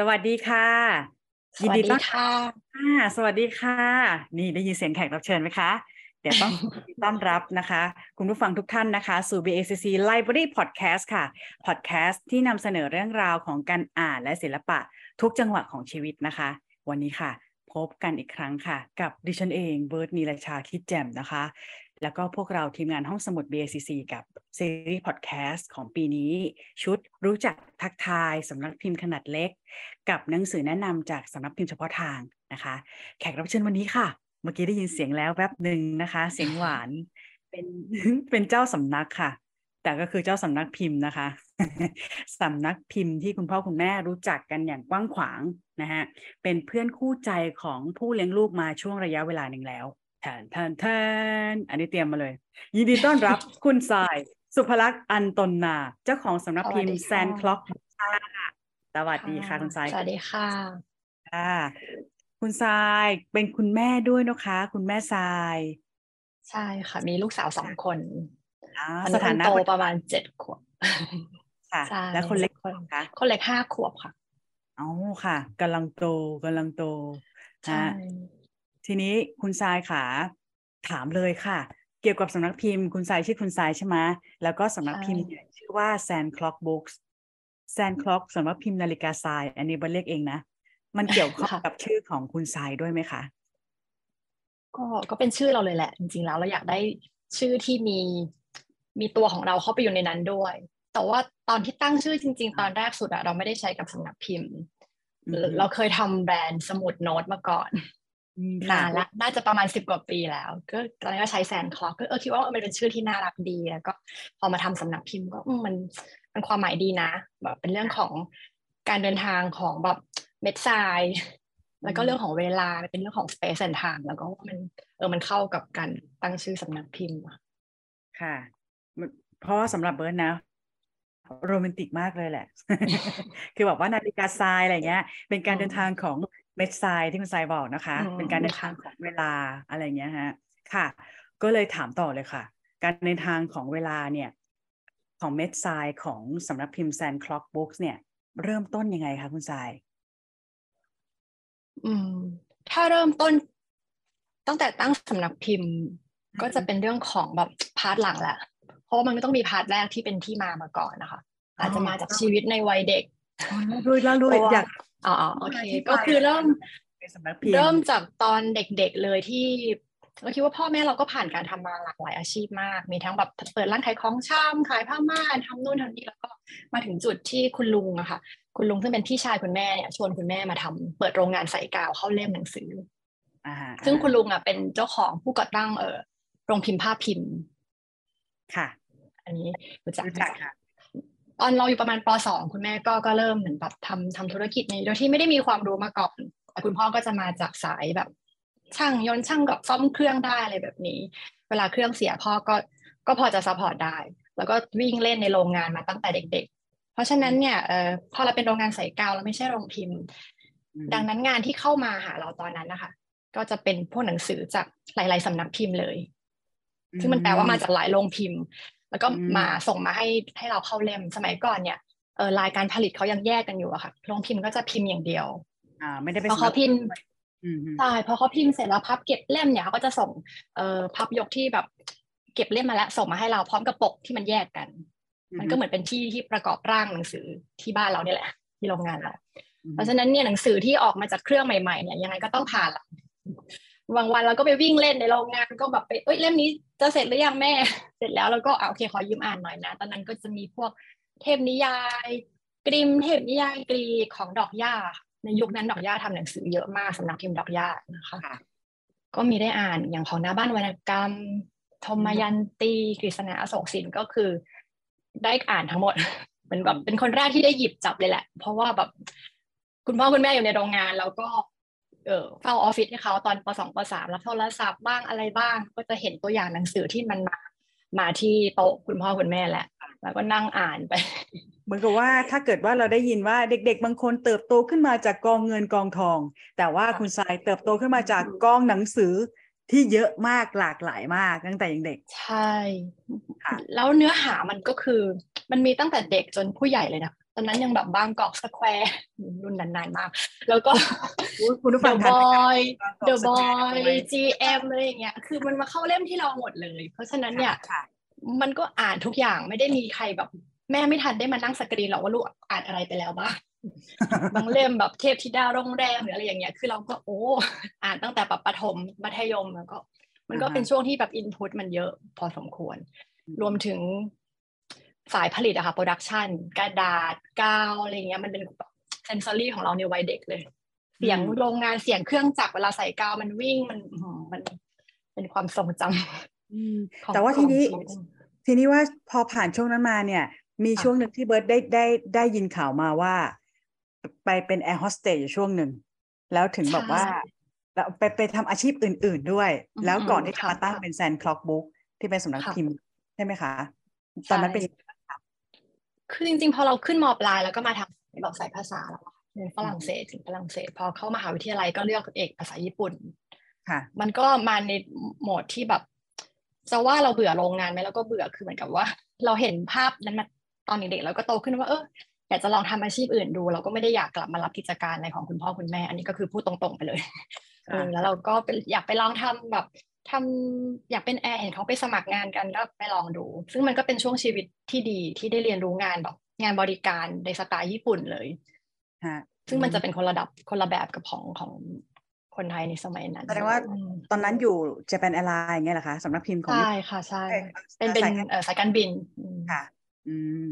สวัสดีค่ะ ยินดีต้อนค่ะสวัสดีค่ะ นี่ได้ยินเสียงแขกรับเชิญไหมคะ เดี๋ยวต้องต้อนรับนะคะ คุณผู้ฟังทุกท่านนะคะ สู่ BACC Library Podcast ค่ะ Podcast ที่นำเสนอเรื่องราวของการอ่านและศิลปะทุกจังหวะของชีวิตนะคะ วันนี้ค่ะ พบกันอีกครั้งค่ะ กับดิฉันเองเบิร์ดนีรชาคิดแจ่มนะคะ แล้วก็พวกเราทีมงานห้องสมุด BACC กับซีรีส์พอดแคสต์ของปีนี้ ชุดรู้จักทักทายสำนักพิมพ์ขนาดเล็ก กับหนังสือแนะนำจากสำนักพิมพ์เฉพาะทางนะคะ แขกรับเชิญวันนี้ค่ะ เมื่อกี้ได้ยินเสียงแล้วแวบหนึ่งนะคะ เสียงหวานเป็นเป็นเจ้าสำนักค่ะ แต่ก็คือเจ้าสำนักพิมพ์นะคะสำนักพิมพ์ที่คุณพ่อคุณแม่รู้จักกันอย่างกว้างขวางนะฮะเป็นเพื่อนคู่ใจของผู้เลี้ยงลูกมาช่วงระยะเวลาหนึ่งแล้ว แทนแทนแทนอันนี้เตรียมมาเลย ยินดีต้อนรับคุณทราย สุภลักษณ์อันตนนา เจ้าของสำนักพิมพ์แซนคล็อกค่ะสวัสดีค่ะคุณทราย สวัสดีค่ะค่ะคุณทรายเป็นคุณแม่ด้วยนะคะ คุณแม่ทราย ใช่ค่ะ มีลูกสาวสองคนสถานะโตประมาณเจ็ดขวบค่ะ แล้วคนเล็กคนคะคนเล็กห้าขวบค่ะอ๋อค่ะกำลังโตกำลังโตใช่ ทีนี้คุณทรายค่ะถามเลยค่ะ เกี่ยวกับสำนักพิมพ์ คุณทรายชื่อคุณทรายใช่ไหมแล้วก็สำนักพิมพ์ชื่อว่า Sand Clock Books Sand Clock สำนักพิมพ์นาฬิกาทราย อันนี้บันเรียกเองนะ มันเกี่ยวข้องกับชื่อของคุณทรายด้วยไหมคะก็ก็เป็นชื่อเราเลยแหละ จริงๆแล้วเราอยากได้ชื่อที่มีมีตัวของเราเข้าไปอยู่ในนั้นด้วย แต่ว่าตอนที่ตั้งชื่อจริง ๆ ตอนแรกสุดอะเราไม่ได้ใช้กับสำนักพิมพ์ เราเคยทำแบรนด์สมุดโน้ตมาก่อน นานละน่าจะประมาณสิบกว่าปีแล้ว ก็ตอนนี้ก็ใช้แซนคลอกก็เออคิดว่ามันเป็นชื่อที่น่ารักดีแล้วก็พอมาทำสำนักพิมพ์ก็มันมันความหมายดีนะแบบเป็นเรื่องของการเดินทางของแบบเม็ดทรายแล้วก็เรื่องของเวลาเป็นเรื่องของ space and time แล้วก็มันเออมันเข้ากับการตั้งชื่อสำนักพิมพ์ค่ะ เพราะสำหรับเบิร์ดนะโรแมนติกมากเลยแหละ คือแบบว่านาฬิกาทรายอะไรเงี้ย เป็นการเดินทางของ เม็ดทรายที่คุณทรายบอกนะคะ เป็นการเดินทางของเวลาอะไรเงี้ยฮะค่ะ ก็เลยถามต่อเลยค่ะ การเดินทางของเวลาเนี่ย ของเม็ดทรายของสำนักพิมพ์แซนคล็อกบุ๊กเนี่ย เริ่มต้นยังไงคะคุณทรายอืม ถ้าเริ่มต้นตั้งแต่ตั้งสำนักพิมพ์ ก็จะเป็นเรื่องของแบบpart หลังแหละเพราะว่ามันก็ต้องมี part แรกที่เป็นที่มามาก่อนนะคะ อาจจะมาจากชีวิตในวัยเด็กด้วยแล้วด้วยอยาก อ๋อโอเค ก็คือเริ่มเริ่มจากตอนเด็กๆเลยที่เราคิดว่าพ่อแม่เราก็ผ่านการทำมาหลากหลายอาชีพมาก มีทั้งแบบเปิดร้านขายของชำขายผ้าม่านทำนู่นทำนี่แล้วก็มาถึงจุดที่คุณลุงอะค่ะ คุณลุงซึ่งเป็นพี่ชายคุณแม่เนี่ยชวนคุณแม่มาทำเปิดโรงงานใส่กาวเข้าเล่มหนังสือซึ่งคุณลุงอะเป็นเจ้าของผู้ก่อตั้งเออโรงพิมพ์ภาพพิมพ์ ค่ะ อันนี้รู้จักค่ะ ตอนเราอยู่ประมาณป .2 คุณแม่ก็ก็เริ่มเหมือนแบบทำทำธุรกิจนี้โดยที่ไม่ได้มีความรู้มาก่อนแต่คุณพ่อก็จะมาจากสายแบบ ช่างยนต์ช่างกับซ่อมเครื่องได้อะไรแบบนี้ เวลาเครื่องเสียพ่อก็ก็พอจะ support ได้ แล้วก็วิ่งเล่นในโรงงานมาตั้งแต่เด็ก ๆ เพราะฉะนั้นเนี่ยเออพอเราเป็นโรงงานใส่กาวเราไม่ใช่โรงพิมพ์ ดังนั้นงานที่เข้ามาหาเราตอนนั้นนะคะก็จะเป็นพวกหนังสือจากหลาย ๆสำนักพิมพ์เลย ซึ่งมันแปลว่ามาจากหลายโรงพิมพ์ แล้วก็มาส่งมาให้ให้เราเข้าเล่มสมัยก่อนเนี่ยเออลายการผลิตเขายังแยกกันอยู่อะค่ะโรงพิมพ์ก็จะพิมพ์อย่างเดียว อ่า ไม่ได้ไปพอเขาพิมพ์ใช่พอเขาพิมพ์เสร็จแล้วพับเก็บเล่มเนี่ยเขาก็จะส่งเอ่อพับยกที่แบบ เก็บเล่มมาแล้วส่งมาให้เราพร้อมกับปกที่มันแยกกัน มันก็เหมือนเป็นที่ที่ประกอบร่างหนังสือที่บ้านเราเนี่ยแหละ ที่โรงงานเราเพราะฉะนั้นเนี่ยหนังสือที่ออกมาจากเครื่องใหม่ๆเนี่ยยังไงก็ต้องผ่าน บางวันเราก็ไปวิ่งเล่นในโรงงานก็แบบไปเอ้ยเล่มนี้จะเสร็จหรือยังแม่ เสร็จแล้วแล้วก็โอเคขอยืมอ่านหน่อยนะ ตอนนั้นก็จะมีพวกเทพนิยายกริมเทพนิยายกรีของดอกย่าในยุคนั้นดอกย่าทำหนังสือเยอะมากสำนักพิมพ์ดอกย่านะคะก็มีได้อ่านอย่างของหน้าบ้านวรรณกรรมธมยันตีกฤษณาอโศกสินก็คือ ได้อ่านทั้งหมดเหมือนแบบเป็นคนแรกที่ได้หยิบจับเลยแหละ เพราะว่าแบบคุณพ่อคุณแม่อยู่ในโรงงาน แล้วก็ เออเฝ้าออฟฟิศให้เขาตอนปสองปสามรับโทรศัพท์บ้างอะไรบ้าง ก็จะเห็นตัวอย่างหนังสือที่มันมามาที่โต๊ะคุณพ่อคุณแม่แหละ แล้วก็นั่งอ่านไป เหมือนกับว่าถ้าเกิดว่าเราได้ยินว่าเด็ก ๆ บางคนเติบโตขึ้นมาจากกองเงินกองทอง แต่ว่าคุณทรายเติบโตขึ้นมาจากกองหนังสือที่เยอะมากหลากหลายมากตั้งแต่ยังเด็ก ใช่ แล้วเนื้อหามันก็คือ มันมีตั้งแต่เด็กจนผู้ใหญ่เลยนะ อนนั้นยังแบบบางกอกสแควร์รุ่นนานๆมาก แล้วก็คุณผู้ฟัง The Boy The Boy GM อะไรอย่างเงี้ยคือมันมาเข้าเล่มที่เราหมดเลย เพราะฉะนั้นเนี่ยมันก็อ่านทุกอย่างไม่ได้มีใครแบบแม่ไม่ทันได้มานั่งสกรีนหรอกว่าลูกอ่านอะไรไปแล้วบ้างบางเล่มแบบเทพธิดาโรงแรมหรืออะไรอย่างเงี้ยคือเราก็โอ้อ่านตั้งแต่ปประถมมัธยมแล้วก็ มันก็เป็นช่วงที่แบบ input มันเยอะพอสมควร รวมถึง สายผลิตอะค่ะ production กระดาษกาวอะไรเงี้ยมันเป็น sensory ของเราในวัยเด็กเลย เสียงโรงงานเสียงเครื่องจักรเวลาใส่กาวมันวิ่งมันมันเป็นความทรงจำแต่ว่าทีนี้ทีนี้ว่าพอผ่านช่วงนั้นมาเนี่ย มีช่วงหนึ่งที่เบิร์ดได้ได้ได้ยินข่าวมาว่า ไปเป็นแอร์โฮสเตสอยู่ช่วงหนึ่ง แล้วถึงบอกว่าแล้วไปไปทำอาชีพอื่น ๆด้วย แล้วก่อนที่จะมาตั้งเป็น Sandclock Books ที่เป็นสำนักพิมพ์ใช่ไหมคะตอนนั้นเป็น คือจริงๆ พอเราขึ้นมปลายแล้วก็มาทำแบบสายภาษาแล้วเรียนฝรั่งเศสถึงฝรั่งเศส พอเข้ามหาวิทยาลัยก็เลือกเอกภาษาญี่ปุ่น ค่ะ มันก็มาในโหมดที่แบบจะว่าเราเบื่อโรงงานไหมแล้วก็เบื่อคือเหมือนกับว่า เราเห็นภาพนั้นมาตอนเด็กๆแล้วก็โตขึ้นว่าเอออยากจะลองทำอาชีพอื่นดู เราก็ไม่ได้อยากกลับมารับกิจการอะไรของคุณพ่อคุณแม่ อันนี้ก็คือพูดตรงๆไปเลยเออแล้วเราก็อยากไปลองทำแบบ ทำอยากเป็นแอร์เห็นเขาไปสมัครงานกันก็ไปลองดู ซึ่งมันก็เป็นช่วงชีวิตที่ดีที่ได้เรียนรู้งานแบบงานบริการในสไตล์ญี่ปุ่นเลยซึ่งมันจะเป็นคนระดับคนละแบบกับของของคนไทยในสมัยนั้นแสดงว่าตอนนั้นอยู่จะเป็นอะไรอย่างเงี้ยเหรอคะสำนักพิมพ์ของใช่ค่ะใช่เป็นเป็นสายการบินค่ะ อืม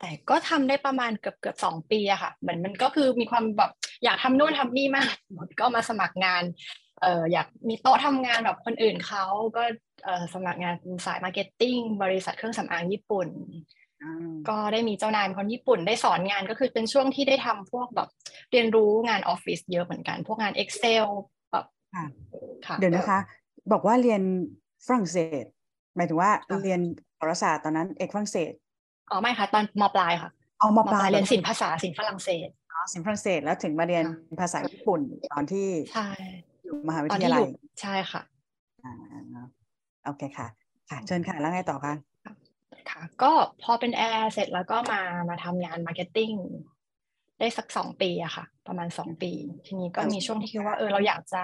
แต่ก็ทำได้ประมาณเกือบเกือบสองปีอะค่ะ เหมือนมันก็คือมีความแบบอยากทำโน่นทำนี่มากหมดก็มาสมัครงาน เอออยากมีโต๊ะทำงานแบบคนอื่นเขาก็เออสมัครงานสาย marketing บริษัทเครื่องสำอางญี่ปุ่น ก็ได้มีเจ้านายเป็นคนญี่ปุ่นได้สอนงานก็คือเป็นช่วงที่ได้ทำพวกแบบเรียนรู้งานออฟฟิศเยอะเหมือนกัน พวกงาน Excel แบบเดี๋ยวนะคะ บอกว่าเรียนฝรั่งเศส หมายถึงว่าเรียนภาษาตอนนั้นเอกฝรั่งเศสอ๋อไม่ค่ะ ตอนมปลายค่ะเอามปลายเรียนศิลป์ภาษาศิลป์ฝรั่งเศสอ๋อศิลป์ฝรั่งเศสแล้วถึงมาเรียนภาษาญี่ปุ่นตอนที่ใช่ อยู่มหาวิทยาลัยใช่ค่ะอ่าโอเคค่ะ ค่ะเชิญค่ะแล้วไงต่อคะค่ะ ก็พอเป็นแอร์เสร็จแล้วก็มามาทำงาน marketingได้สักสองปีอะค่ะ ประมาณสองปี ทีนี้ก็มีช่วงที่คิดว่าเออเราอยากจะ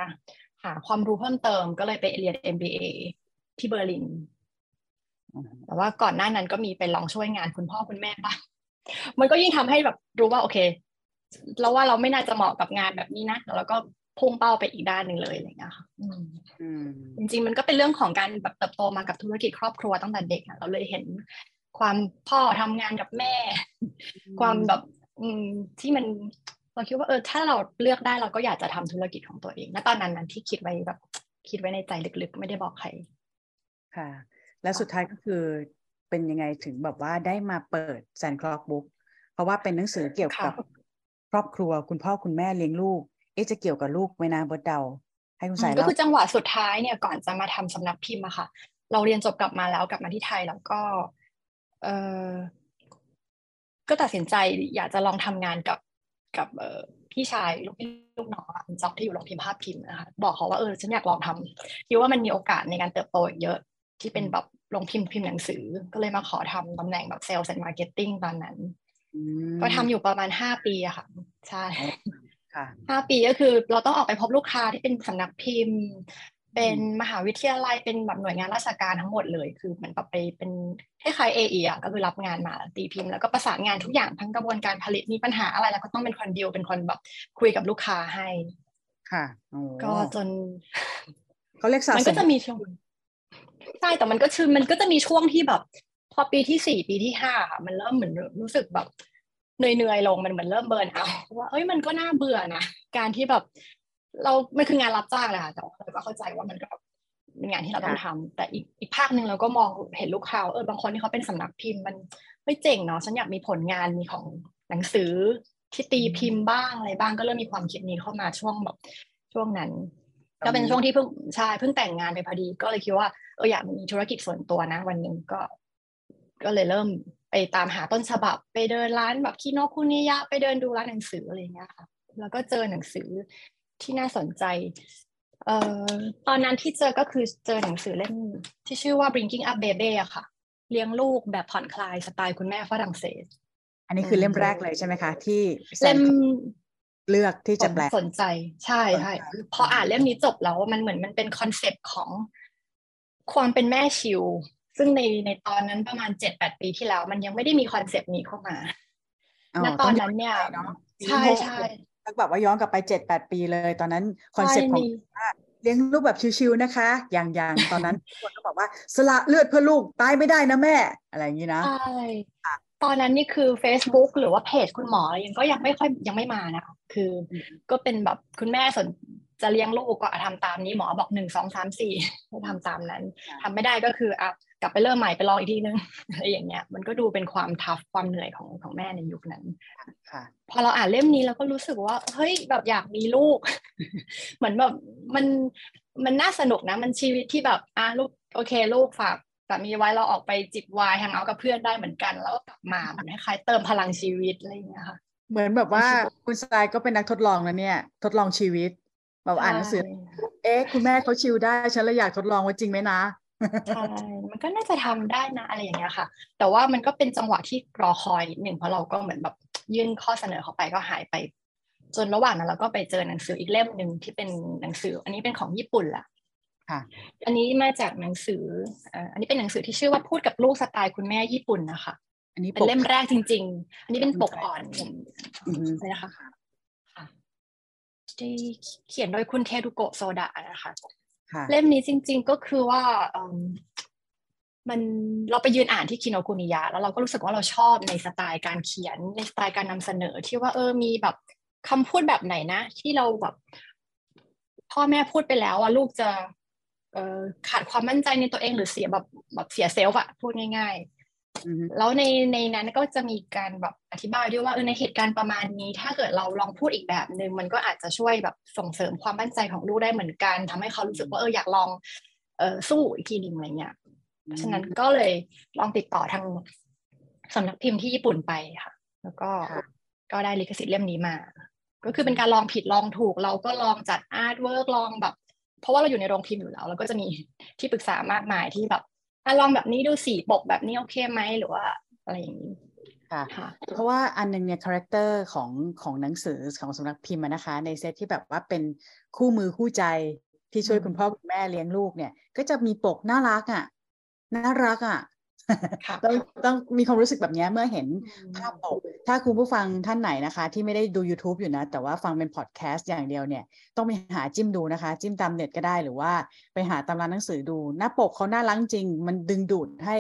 หาความรู้เพิ่มเติมก็เลยไปเรียน MBA ที่เบอร์ลิน แต่ว่าก่อนหน้านั้นก็มีไปลองช่วยงานคุณพ่อคุณแม่บ้างมันก็ยิ่งทำให้แบบรู้ว่าโอเค เราว่าเราไม่น่าจะเหมาะกับงานแบบนี้นะแล้วก็ พุ่งเป้าไปอีกด้านหนึ่งเลยอะไรเงี้ยค่ะจริงๆมันก็เป็นเรื่องของการแบบเติบโตมากับธุรกิจครอบครัวตั้งแต่เด็กเราเลยเห็นความพ่อทำงานกับแม่ ความแบบอืมที่มันเราคิดว่าเออถ้าเราเลือกได้เราก็อยากจะทำธุรกิจของตัวเองณตอนนั้นนั้นที่คิดไว้แบบคิดไว้ในใจลึกๆ ไม่ได้บอกใคร ค่ะ และสุดท้ายก็คือเป็นยังไงถึงแบบว่าได้มาเปิดแซนคลอกบุ๊กเพราะว่าเป็นหนังสือเกี่ยวกับครอบครัวคุณพ่อคุณแม่เลี้ยงลูก เอ๊จะเกี่ยวกับลูกไหมนะบดเดา ให้คุณสายก็คือจังหวะสุดท้ายเนี่ยก่อนจะมาทำสำนักพิมพ์อะค่ะ เราเรียนจบกลับมาแล้วกลับมาที่ไทยแล้วก็ เออก็ตัดสินใจอยากจะลองทำงานกับกับเออพี่ชายลูกพี่ลูกน้องคุณจ็อกที่อยู่โรงพิมพ์ภาพพิมพ์นะคะบอกเขาว่าเออฉันอยากลองทำคิดว่ามันมีโอกาสในการเติบโตเยอะที่เป็นแบบโรงพิมพ์พิมพ์หนังสือ ก็เลยมาขอทำตำแหน่งแบบ sales and marketing ตอนนั้น ก็ทำอยู่ประมาณห้าปีอะค่ะ ใช่ ห้าปีก็คือเราต้องออกไปพบลูกค้าที่เป็นสำนักพิมพ์ เป็นมหาวิทยาลัยเป็นแบบหน่วยงานราชการทั้งหมดเลย คือเหมือนแบบไปเป็นคล้ายๆเอเอะก็คือรับงานมาตีพิมพ์ แล้วก็ประสานงานทุกอย่างทั้งกระบวนการผลิตมีปัญหาอะไรแล้วก็ต้องเป็นคนเดียวเป็นคนแบบคุยกับลูกค้าให้ ค่ะก็จนเขาเรียกสะสมมันก็จะมีช่วงใช่แต่มันก็คือมันก็จะมีช่วงที่แบบ พอปีที่สี่ปีที่ห้าค่ะมันเริ่มเหมือนรู้สึกแบบ เหนื่อยๆลงมันเหมือนเริ่มเบิร์นเอาว่าเอ้ยมันก็น่าเบื่อนะการที่แบบ เราไม่คืองานรับจ้างแหละค่ะแต่เราก็เข้าใจว่ามันก็เป็นงานที่เราต้องทำแต่อีกอีกภาคหนึ่งเราก็มองเห็นลูกค้าเออบางคนที่เขาเป็นสำนักพิมพ์มันไม่เจ๋งเนาะฉันอยากมีผลงานมีของหนังสือที่ตีพิมพ์บ้างอะไรบ้างก็เริ่มมีความคิดนี้เข้ามาช่วงแบบช่วงนั้น ก็เป็นช่วงที่เพิ่งใช่เพิ่งแต่งงานไปพอดี ก็เลยคิดว่าเอออยากมีธุรกิจส่วนตัวนะ วันหนึ่งก็ ก็เลยเริ่ม ไปตามหาต้นฉบับไปเดินร้านแบบคีโนคุนิยะไปเดินดูร้านหนังสืออะไรเงี้ยค่ะ แล้วก็เจอหนังสือที่น่าสนใจเอ่อตอนนั้นที่เจอก็คือเจอหนังสือเล่มที่ชื่อว่า Bringing Up Baby อะค่ะ เลี้ยงลูกแบบผ่อนคลายสไตล์คุณแม่ฝรั่งเศส อันนี้คือเล่มแรกเลยใช่ไหมคะ ที่เล่มเลือกที่จะแปลสนใจใช่ใช่พออ่านเล่มนี้จบแล้วมันเหมือนมันเป็น concept ของความเป็นแม่ chill ซึ่งในในตอนนั้นประมาณเจ็ดแปดปีที่แล้ว มันยังไม่ได้มี concept นี้เข้ามาณตอนนั้นเนี่ยใช่ใช่แบบว่าย้อนกลับไปเจ็ดแปดปีเลย ตอนนั้นคอนเซปต์ของเลี้ยงลูกแบบชิวๆนะคะ อย่างอย่างตอนนั้นคนก็บอกว่าสละเลือดเพื่อลูกตายไม่ได้นะแม่ อะไรอย่างนี้นะ ใช่ ตอนนั้นนี่คือ Facebook หรือว่าเพจคุณหมอยังก็ยังไม่ค่อยยังไม่มานะคะคือก็เป็นแบบคุณแม่สนจะเลี้ยงลูกก็ทำตามนี้หมอบอกหนึ่งสองสามสี่ให้ทำตามนั้นทำไม่ได้ก็คืออะ กลับไปเริ่มใหม่ไปลองอีกทีนึงอะไรอย่างเงี้ยมันก็ดูเป็นความทัฟความเหนื่อยของของแม่ในยุคนั้นพอเราอ่านเล่มนี้เราก็รู้สึกว่าเฮ้ยแบบอยากมีลูก เหมือนแบบมันมันน่าสนุกนะ มันชีวิตที่แบบอะลูกโอเค ลูกฝากสามีไว้เราออกไปจิบวายแฮงเอากับเพื่อนได้เหมือนกัน แล้วก็กลับมาเหมือนคล้ายเติมพลังชีวิตอะไรอย่างเงี้ยค่ะเหมือนแบบว่าคุณสไตล์ก็เป็นนักทดลองนะเนี่ย ทดลองชีวิตแบบอ่านหนังสือ เอ๊ะ คุณแม่เขาชิลได้ ฉันเลยอยากทดลองว่าจริงไหมนะ ใช่ มันก็น่าจะทำได้นะอะไรอย่างเงี้ยค่ะ แต่ว่ามันก็เป็นจังหวะที่รอคอยนิดหนึ่งเพราะเราก็เหมือนแบบยื่นข้อเสนอเข้าไปก็หายไป จนระหว่างนั้นเราก็ไปเจอหนังสืออีกเล่มหนึ่งที่เป็นหนังสือ อันนี้เป็นของญี่ปุ่นแหละค่ะ อันนี้มาจากหนังสืออันนี้เป็นหนังสือที่ชื่อว่าพูดกับลูกสไตล์คุณแม่ญี่ปุ่นนะคะ อันนี้เป็นเล่มแรกจริง ๆ อันนี้เป็นปกอ่อนเลยนะคะค่ะที่เขียนโดยคุณเทรุโกะโซดะนะคะ เล่มนี้จริง ๆก็คือว่ามันเราไปยืนอ่านที่คินโนคุนิยะแล้วเราก็รู้สึกว่าเราชอบในสไตล์การเขียนในสไตล์การนำเสนอที่ว่าเออมีแบบคำพูดแบบไหนนะ ที่เราแบบพ่อแม่พูดไปแล้วว่าลูกจะเออขาดความมั่นใจในตัวเองหรือเสียแบบแบบเสียเซลฟ์อะพูดง่าย แล้วในในนั้นก็จะมีการแบบอธิบายด้วยว่าเออในเหตุการณ์ประมาณนี้ ถ้าเกิดเราลองพูดอีกแบบหนึ่งมันก็อาจจะช่วยแบบส่งเสริมความมั่นใจของลูกได้เหมือนกันทำให้เขารู้สึกว่าเอออยากลองเออสู้อีกทีหนึ่งอะไรเงี้ยฉะนั้นก็เลยลองติดต่อทางสำนักพิมพ์ที่ญี่ปุ่นไปค่ะ แล้วก็ก็ได้ลิขสิทธิ์เล่มนี้มา ก็คือเป็นการลองผิดลองถูก เราก็ลองจัด artwork ลองแบบ เพราะว่าเราอยู่ในโรงพิมพ์อยู่แล้วเราก็จะมีที่ปรึกษามากมายที่แบบ อลองแบบนี้ดูสีปกแบบนี้โอเคไหมหรือว่าอะไรอย่างนี้ค่ะเพราะว่าอันนึงเนี่ย character ของของหนังสือของสำนักพิมพ์นะคะ ในเซตที่แบบว่าเป็นคู่มือคู่ใจที่ช่วยคุณพ่อคุณแม่เลี้ยงลูกเนี่ย ก็จะมีปกน่ารักอะน่ารักอะ ต้องต้องมีความรู้สึกแบบนี้เมื่อเห็นภาพปกถ้าคุณผู้ฟังท่านไหนนะคะ ที่ไม่ได้ดู YouTube อยู่นะ แต่ว่าฟังเป็นพอดแคสต์อย่างเดียวเนี่ย ต้องไปหาจิ้มดูนะคะ จิ้มตามเน็ตก็ได้หรือว่าไปหาตำราหนังสือดู หน้าปกเขาน่ารักจริง มันดึงดูดให้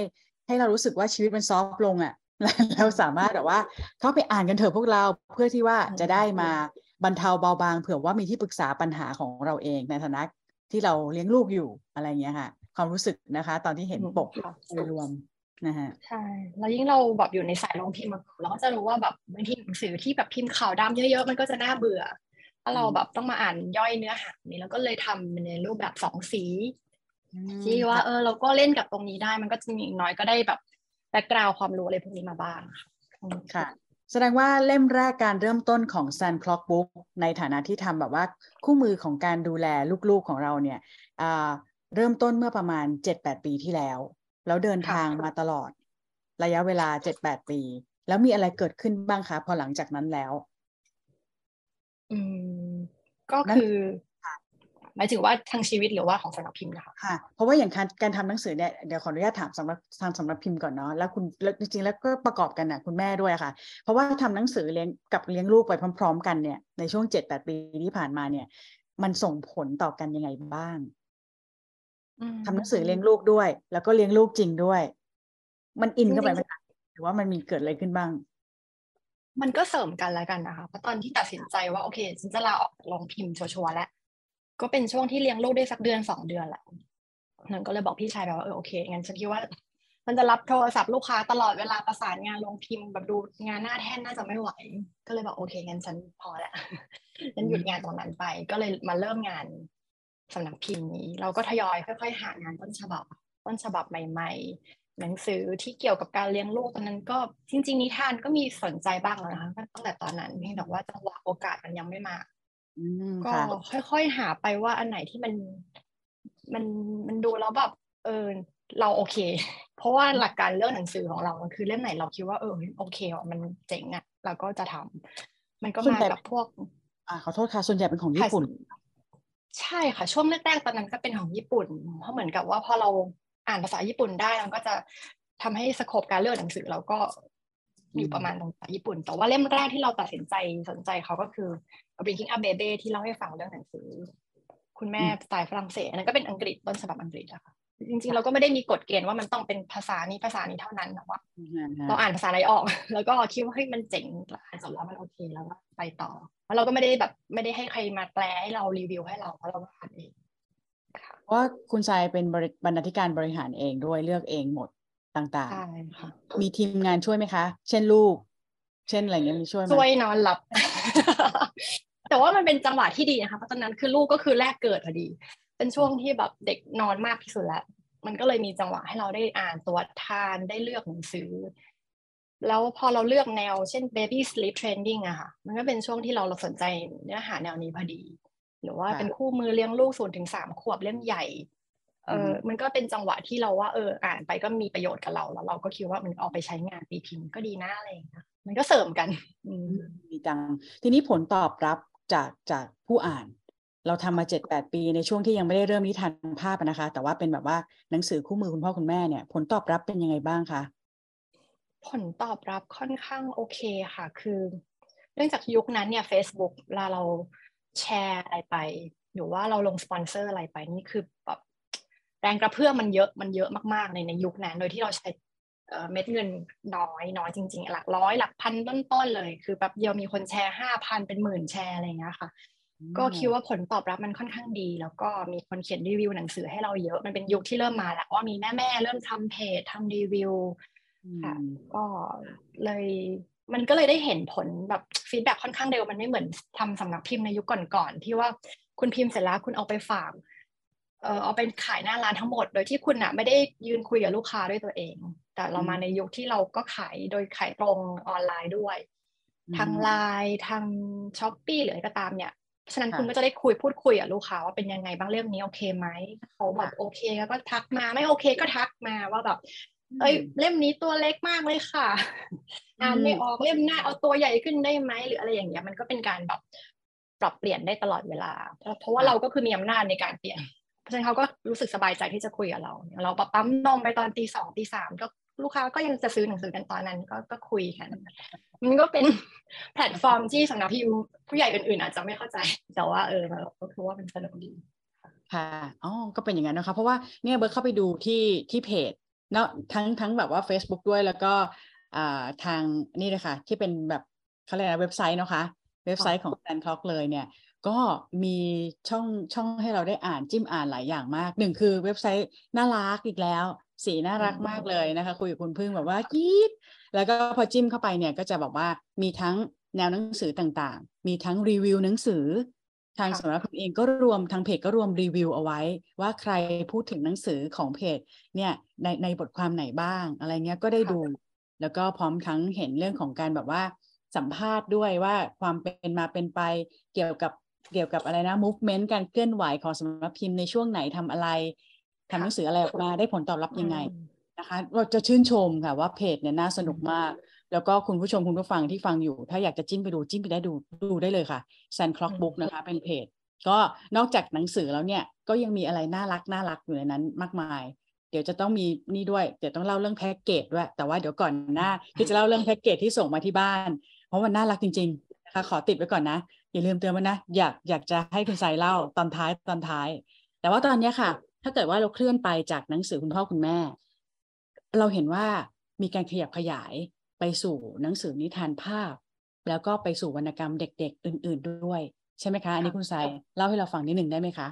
ให้เรารู้สึกว่าชีวิตมันซอฟลงอะ่ะเราสามารถแบบว่าเข้าไปอ่านกันเถอะพวกเราเพื่อที่ว่าจะได้มาบรรเทาเบาบางเผื่อว่ามีที่ปรึกษาปัญหาของเราเองในฐานะที่เราเลี้ยงลูกอยู่อะไรเงี้ยค่ะ ความรู้สึกนะคะ ตอนที่เห็นปกโดยรวม นะฮะใช่แล้วยิ่งเราแบบอยู่ในสายลงพิมพ์เราก็จะรู้ว่าแบบบางทีหนังสือที่แบบพิมพ์ข่าวดำเยอะๆมันก็จะน่าเบื่อถ้าเราแบบต้องมาอ่านย่อยเนื้อหานี้แล้วก็เลยทำในรูปแบบสองสีที่ว่าเออเราก็เล่นกับตรงนี้ได้ มันก็จะมีน้อยก็ได้แบบแบ็กกราวความรู้อะไรพวกนี้มาบ้างค่ะ แสดงว่าเล่มแรกการเริ่มต้นของ Sun Clock Book ในฐานะที่ทำแบบว่าคู่มือของการดูแลลูกๆของเราเนี่ยเริ่มต้นเมื่อประมาณ 7-8 ปีที่แล้ว แล้วเดินทางมาตลอด ระยะเวลาเจ็ดแปดปี แล้วมีอะไรเกิดขึ้นบ้างคะพอหลังจากนั้นแล้ว อืม ก็คือหมายถึงว่าทางชีวิตหรือว่าของสำนักพิมพ์นะคะค่ะ เพราะว่าอย่างการการทำหนังสือเนี่ยเดี๋ยวขออนุญาตถามสำนักทางสำนักพิมพ์ก่อนเนาะแล้วคุณแล้วจริงๆแล้วก็ประกอบกันนะคุณแม่ด้วยค่ะ เพราะว่าทำหนังสือเลี้ยงกับเลี้ยงลูกไปพร้อม ๆ กันเนี่ยในช่วงเจ็ดแปดปีที่ผ่านมาเนี่ย มันส่งผลต่อกันยังไงบ้าง ทำหนังสือเลี้ยงลูกด้วย แล้วก็เลี้ยงลูกจริงด้วย มันอินเข้าไปไหมหรือว่ามันมีเกิดอะไรขึ้นบ้าง มันก็เสริมกันแล้วกันนะคะเพราะตอนที่ตัดสินใจว่าโอเคฉันจะลาออกลองพิมพ์ชัวร์แล้วก็เป็นช่วงที่เลี้ยงลูกได้สักเดือนสองเดือนแหละนั่นก็เลยบอกพี่ชายแบบว่าเออโอเคงั้นฉันคิดว่า มันจะรับโทรศัพท์ลูกค้าตลอดเวลาประสานงานลงพิมพ์แบบดูงานหน้าแท่นน่าจะไม่ไหว ก็เลยบอกโอเคงั้นฉันพอแล้วฉันหยุดงานตรงนั้นไป ก็เลยมาเริ่มงาน สำนักพิมพ์นี้ เราก็ทยอยค่อยๆ หางานต้นฉบับต้นฉบับใหม่ ๆ หนังสือที่เกี่ยวกับการเลี้ยงลูกตอนนั้นก็จริง ๆ นิทานก็มีสนใจบ้างแล้วนะคะตั้งแต่ตอนนั้นเพียงแต่ว่าจังหวะโอกาสมันยังไม่มาก็ค่อยๆหาไปว่าอันไหนที่มันมันมันดูแล้วแบบเออเราโอเค เพราะว่าหลักการเลือกหนังสือของเรามันคือเล่มไหนเราคิดว่าเออโอเคอะมันเจ๋งอะเราก็จะทำมันก็มากับพวก อ่าขอโทษค่ะส่วนใหญ่เป็นของญี่ปุ่น ใช่ค่ะช่วงแรกๆตอนนั้นก็เป็นของญี่ปุ่น เพราะเหมือนกับว่าพอเราอ่านภาษาญี่ปุ่นได้มันก็จะทำให้สโคปการเลือกหนังสือเราก็อยู่ประมาณตรงภาษาญี่ปุ่น แต่ว่าเล่มแรกที่เราตัดสินใจสนใจเขาก็คือ Bringing Up Baby ที่เล่าให้ฟังเรื่องหนังสือ คุณแม่สไตล์ฝรั่งเศสอันนั้นก็เป็นอังกฤษต้นฉบับอังกฤษอะค่ะ จริงๆ เราก็ไม่ได้มีกฎเกณฑ์ว่ามันต้องเป็นภาษานี้ภาษานี้เท่านั้นนะว่าเราอ่านภาษาไหนออก แล้วก็คิดว่าเฮ้ยมันเจ๋งอ่านจบแล้วมันโอเคแล้วก็ไปต่อแล้วเราก็ไม่ได้แบบไม่ได้ให้ใครมาแปลให้เรารีวิวให้เราเพราะเราอ่านเองเพราะว่าคุณชายเป็นบรรณาธิการบริหารเองด้วยเลือกเองหมดต่างๆใช่ค่ะมีทีมงานช่วยไหมคะ เช่นลูก เช่นอะไรเงี้ยมีช่วยไหมช่วยนอนหลับ แต่ว่ามันเป็นจังหวะที่ดีนะคะเพราะตอนนั้นคือลูกก็คือแรกเกิดพอดี เป็นช่วงที่แบบเด็กนอนมากที่สุดแล้ว มันก็เลยมีจังหวะให้เราได้อ่านตัวทานได้เลือกหนังสือ แล้วพอเราเลือกแนวเช่น baby sleep training อะค่ะ มันก็เป็นช่วงที่เราเราสนใจเนื้อหาแนวนี้พอดี หรือว่าเป็นคู่มือเลี้ยงลูกศูนย์ถึงสามขวบเล่มใหญ่เออมันก็เป็นจังหวะที่เราว่าเอออ่านไปก็มีประโยชน์กับเราแล้วเราก็คิดว่ามันออกไปใช้งานตีพิมพ์ก็ดีนะอะไรอย่างเงี้ยมันก็เสริมกันดีจัง ทีนี้ผลตอบรับจากจากผู้อ่าน เราทำมาเจ็ดแปดปีในช่วงที่ยังไม่ได้เริ่มนิทานภาพนะคะ แต่ว่าเป็นแบบว่าหนังสือคู่มือคุณพ่อคุณแม่เนี่ย ผลตอบรับเป็นยังไงบ้างคะผลตอบรับค่อนข้างโอเคค่ะ คือ เนื่องจากยุคนั้นเนี่ย Facebook เวลาเราแชร์อะไรไป หรือว่าเราลงสปอนเซอร์อะไรไปนี่คือแบบแรงกระเพื่อมมันเยอะมันเยอะมากๆในในยุคนั้น โดยที่เราใช้เม็ดเงินน้อยน้อยจริง ๆ หลักร้อยหลักพันต้นๆเลย คือแบบเดียวมีคนแชร์ห้าพันเป็นหมื่นแชร์อะไรเงี้ยค่ะ ก็คิดว่าผลตอบรับมันค่อนข้างดี แล้วก็มีคนเขียนรีวิวหนังสือให้เราเยอะ มันเป็นยุคที่เริ่มมาแล้วว่ามีแม่แม่เริ่มทำเพจทำรีวิวค่ะก็เลยมันก็เลยได้เห็นผลแบบฟีดแบ็ค่อนข้างเร็วมันไม่เหมือนทำสำนักพิมพ์ในยุคก่อนๆที่ว่าคุณพิมพ์เสร็จแล้วคุณเอาไปฝากเออเอาเป็นขายหน้าร้านทั้งหมด โดยที่คุณอะไม่ได้ยืนคุยกับลูกค้าด้วยตัวเอง แต่เรามาในยุคที่เราก็ขายโดยขายตรงออนไลน์ด้วยทางไลน์ทางช้อปปี้หรืออะไรก็ตามเนี่ย ฉะนั้นคุณก็จะได้คุยพูดคุยกับลูกค้าว่าเป็นยังไงบ้างเรื่องนี้โอเคไหมเขาแบบโอเคแล้วก็ทักมาไม่โอเคก็ทักมาว่าแบบเอ้ยเล่มนี้ตัวเล็กมากเลยค่ะอ่านไม่ออกเล่มหน้าเอาตัวใหญ่ขึ้นได้ไหมหรืออะไรอย่างเงี้ยมันก็เป็นการแบบปรับเปลี่ยนได้ตลอดเวลา เพราะว่าเราก็คือมีอำนาจในการเปลี่ยน เพราะฉะนั้นเขาก็รู้สึกสบายใจที่จะคุยกับเรา เราปั๊มนมไปตอนตีสองตีสามก็ ลูกค้าก็ยังจะซื้อหนังสือกันตอนนั้นก็ก็คุยกัน มันก็เป็นแพลตฟอร์มที่สำนักพิมพ์ผู้ใหญ่อื่นๆอาจจะไม่เข้าใจ แต่ว่าเออเราก็คือว่าเป็นสนุกดีค่ะอ๋อก็เป็นอย่างนั้นนะคะ เพราะว่าเนี่ยเบิร์เข้าไปดูที่ที่เพจเนาะทั้งทั้งแบบว่า Facebook ด้วยแล้วก็อ่าทางนี่เลยค่ะที่เป็นแบบเขาเรียกนะเว็บไซต์นะคะ เว็บไซต์ของแอนคล็อกเลยเนี่ย ก็มีช่องช่องให้เราได้อ่านจิ้มอ่านหลายอย่างมากหนึ่งคือเว็บไซต์น่ารักอีกแล้วสีน่ารักมากเลยนะคะ คุยกับคุณพึ่งแบบว่ากีดแล้วก็พอจิ้มเข้าไปเนี่ยก็จะบอกว่ามีทั้งแนวหนังสือต่างๆ มีทั้งรีวิวหนังสือ ทางสำนักพิมพ์เองก็รวมทางเพจก็รวมรีวิวเอาไว้ ว่าใครพูดถึงหนังสือของเพจเนี่ยในในบทความไหนบ้าง อะไรเงี้ยก็ได้ดู แล้วก็พร้อมทั้งเห็นเรื่องของการแบบว่าสัมภาษณ์ด้วยว่าความเป็นมาเป็นไปเกี่ยวกับเกี่ยวกับอะไรนะ movement การเคลื่อนไหวของสำนักพิมพ์ในช่วงไหนทำอะไร ทำหนังสืออะไรออกมาได้ผลตอบรับยังไงนะคะเราจะชื่นชมค่ะว่าเพจเนี่ยน่าสนุกมาก แล้วก็คุณผู้ชมคุณผู้ฟังที่ฟังอยู่ ถ้าอยากจะจิ้มไปดูจิ้มไปได้ดูดูได้เลยค่ะ Sun Clock Book นะคะ เป็นเพจ ก็นอกจากหนังสือแล้วเนี่ยก็ยังมีอะไรน่ารักน่ารักอยู่ในนั้นมากมาย เดี๋ยวจะต้องมีนี่ด้วย เดี๋ยวต้องเล่าเรื่องแพ็กเกจด้วย แต่ว่าเดี๋ยวก่อนหน้าที่จะเล่าเรื่องแพ็กเกจที่ส่งมาที่บ้าน เพราะมันน่ารักจริงๆนะคะขอติดไว้ก่อนนะอย่าลืมเตือนมันนะอยากอยากจะให้คุณสายเล่าตอนท้ายตอนท้าย แต่ว่าตอนนี้ค่ะ ถ้าเกิดว่าเราเคลื่อนไปจากหนังสือคุณพ่อคุณแม่ เราเห็นว่ามีการขยับขยายไปสู่หนังสือนิทานภาพ แล้วก็ไปสู่วรรณกรรมเด็ก ๆ อื่น ๆด้วย ใช่ไหมคะ อันนี้คุณสายเล่าให้เราฟังนิดหนึ่งได้ไหมคะ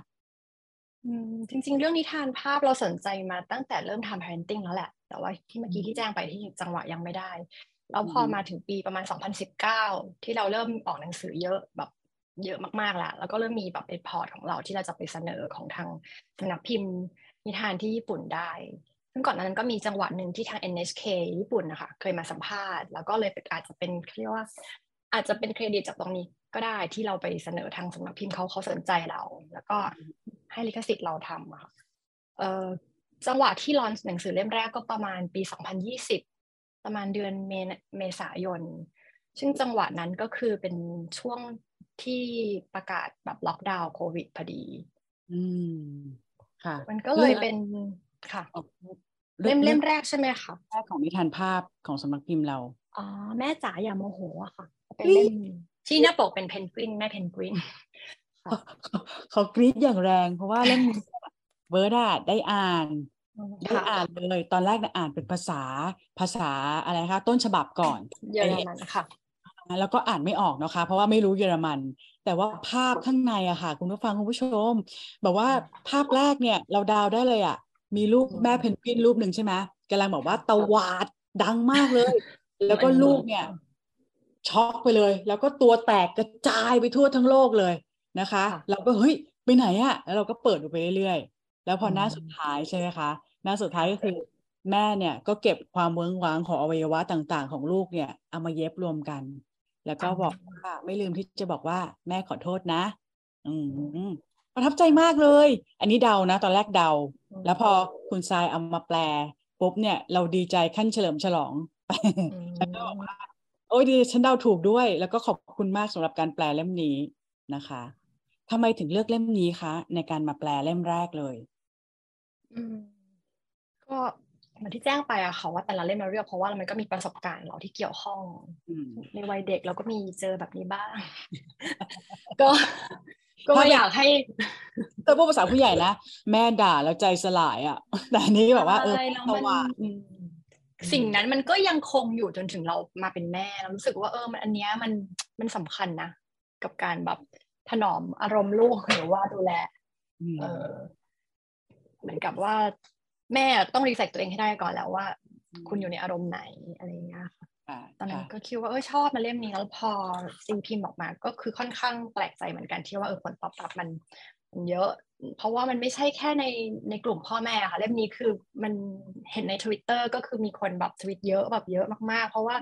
จริง ๆ เรื่องนิทานภาพเราสนใจมาตั้งแต่เริ่มทำ parenting แล้วแหละ แต่ว่าที่เมื่อกี้ที่แจ้งไปที่จังหวะยังไม่ได้ แล้วพอมาถึงปีประมาณ 2019 ที่เราเริ่มออกหนังสือเยอะแบบ เยอะมากๆแล้วแล้วก็เริ่มมีแบบเป็นพอร์ตของเราที่เราจะไปเสนอของทางสำนักพิมพ์นิทานที่ญี่ปุ่นได้ ซึ่งก่อนนั้นก็มีจังหวะหนึ่งที่ทาง NHK ญี่ปุ่นนะคะเคยมาสัมภาษณ์ แล้วก็เลยอาจจะเป็นเรียกว่า อาจจะเป็นเครดิตจากตรงนี้ก็ได้ที่เราไปเสนอทางสำนักพิมพ์เขาเขาสนใจเรา แล้วก็ให้ลิขสิทธิ์เราทำค่ะเออจังหวะที่ launch หนังสือเล่มแรกก็ประมาณปี 2020 ประมาณเดือนเมเมษายน ซึ่งจังหวะนั้นก็คือเป็นช่วง ที่ประกาศแบบล็อกดาวน์โควิดพอดี อืม ค่ะ มันก็เลยเป็นค่ะ เล่มเล่มแรกใช่ไหมคะแรกของนิทานภาพของสำนักพิมพ์เรา อ๋อ แม่จ๋าอย่าโมโหอะค่ะ เป็นเล่มที่หน้าปกเป็นเพนกวินแม่เพนกวินเขากรี๊ดอย่างแรง เพราะว่าเล่มนี้เบิร์ดอะได้อ่านได้ค่ะอ่านเลย ตอนแรกน่ะอ่านเป็นภาษาภาษาอะไรคะต้นฉบับก่อนเยอรมันค่ะ แล้วก็อ่านไม่ออกนะคะ เพราะว่าไม่รู้เยอรมัน แต่ว่าภาพข้างในอะค่ะ คุณผู้ฟังคุณผู้ชม แบบว่าภาพแรกเนี่ย เราดาวได้เลยอะมีรูปแม่เพนกวินรูปหนึ่งใช่ไหมกำลังบอกว่าตวาดดังมากเลย แล้วก็ลูกเนี่ย ช็อกไปเลย แล้วก็ตัวแตกกระจายไปทั่วทั้งโลกเลยนะคะค่ะเราก็เฮ้ยไปไหนอะแล้วเราก็เปิดดูไปเรื่อยๆแล้วพอหน้าอืมสุดท้ายใช่ไหมคะหน้าสุดท้ายก็คือแม่เนี่ยก็เก็บความเวิ้งว้างของอวัยวะต่างๆ ของลูกเนี่ยเอามาเย็บรวมกัน แล้วก็บอกว่าไม่ลืมที่จะบอกว่าแม่ขอโทษนะ อืมประทับใจมากเลย อันนี้เดานะ ตอนแรกเดา แล้วพอคุณทรายเอามาแปลปุ๊บเนี่ย เราดีใจขั้นเฉลิมฉลองแล้วก็บอกว่าโอ้ยดีฉันเดาถูกด้วย แล้วก็ขอบคุณมากสำหรับการแปลเล่มนี้นะคะทำไมถึงเลือกเล่มนี้คะในการมาแปลเล่มแรกเลย อืมก็ เหมือนที่แจ้งไปอะค่ะว่าแต่ละเล่มเราเลือกเพราะว่ามันก็มีประสบการณ์เราที่เกี่ยวข้องอืมในวัยเด็กเราก็มีเจอแบบนี้บ้าง ก็ก็ถ้าเป็นอยากให้แต่พูดภาษาผู้ใหญ่นะแม่ด่าแล้วใจสลายอะแต่อันนี้แบบว่า เออใช่แล้วตมันวาดอืมสิ่งนั้นมันก็ยังคงอยู่จนถึงเรามาเป็นแม่เรารู้สึกว่าเออมันอันเนี้ยมันมันสำคัญนะกับการแบบถนอมอารมณ์ลูกหรือว่าดูแลอืมเออเหมือนกับว่า แม่ต้องรีเซ็ตตัวเองให้ได้ก่อนแล้วว่า คุณอยู่ในอารมณ์ไหนอะไรอย่างเงี้ยค่ะค่ะตอนนั้นค่ะก็คิดว่าเออชอบมาเล่มนี้แล้วพอตีพิมพ์ออกมา ก็คือค่อนข้างแปลกใจเหมือนกันที่ว่าเออผลตอบรับมันมันเยอะ เพราะว่ามันไม่ใช่แค่ในในกลุ่มพ่อแม่ค่ะ เล่มนี้คือมันเห็นในทวิตเตอร์ก็คือมีคนแบบทวิตเยอะแบบเยอะมากๆ เพราะว่า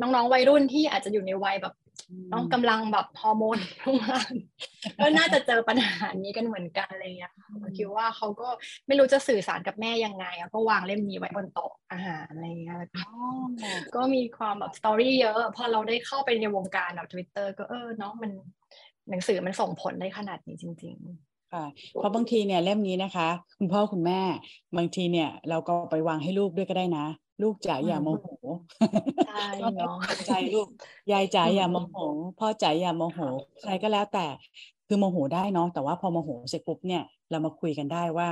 น้องๆวัยรุ่นที่อาจจะอยู่ในวัยแบบ น้องกำลังแบบฮอร์โมนพุ่งพล่านก็น่าจะเจอปัญหานี้กันเหมือนกันอะไรอย่างเงี้ยค่ะก็คิดว่าเขาก็ไม่รู้จะสื่อสารกับแม่ยังไงอะก็วางเล่มนี้ไว้บนโต๊ะอาหารอะไรอย่างเงี้ยแล้วก็อ๋อก็มีความแบบ story เยอะพอเราได้เข้าไปในวงการแบบทวิตเตอร์ก็เออเนาะมันหนังสือมันส่งผลได้ขนาดนี้จริงค่ะเพราะบางทีเนี่ยเล่มนี้นะคะ คุณพ่อคุณแม่บางทีเนี่ยเราก็ไปวางให้ลูกด้วยก็ได้นะ ลูกจ๋าอย่าโมโหใช่ก็ไม่เนาะเข้าใจลูกยายจ๋าอืมอย่าโมโห พ่อจ๋าอย่าโมโหใครก็แล้วแต่คือโมโหได้เนาะแต่ว่าพอโมโหเสร็จปุ๊บเนี่ยเรามาคุยกันได้ว่า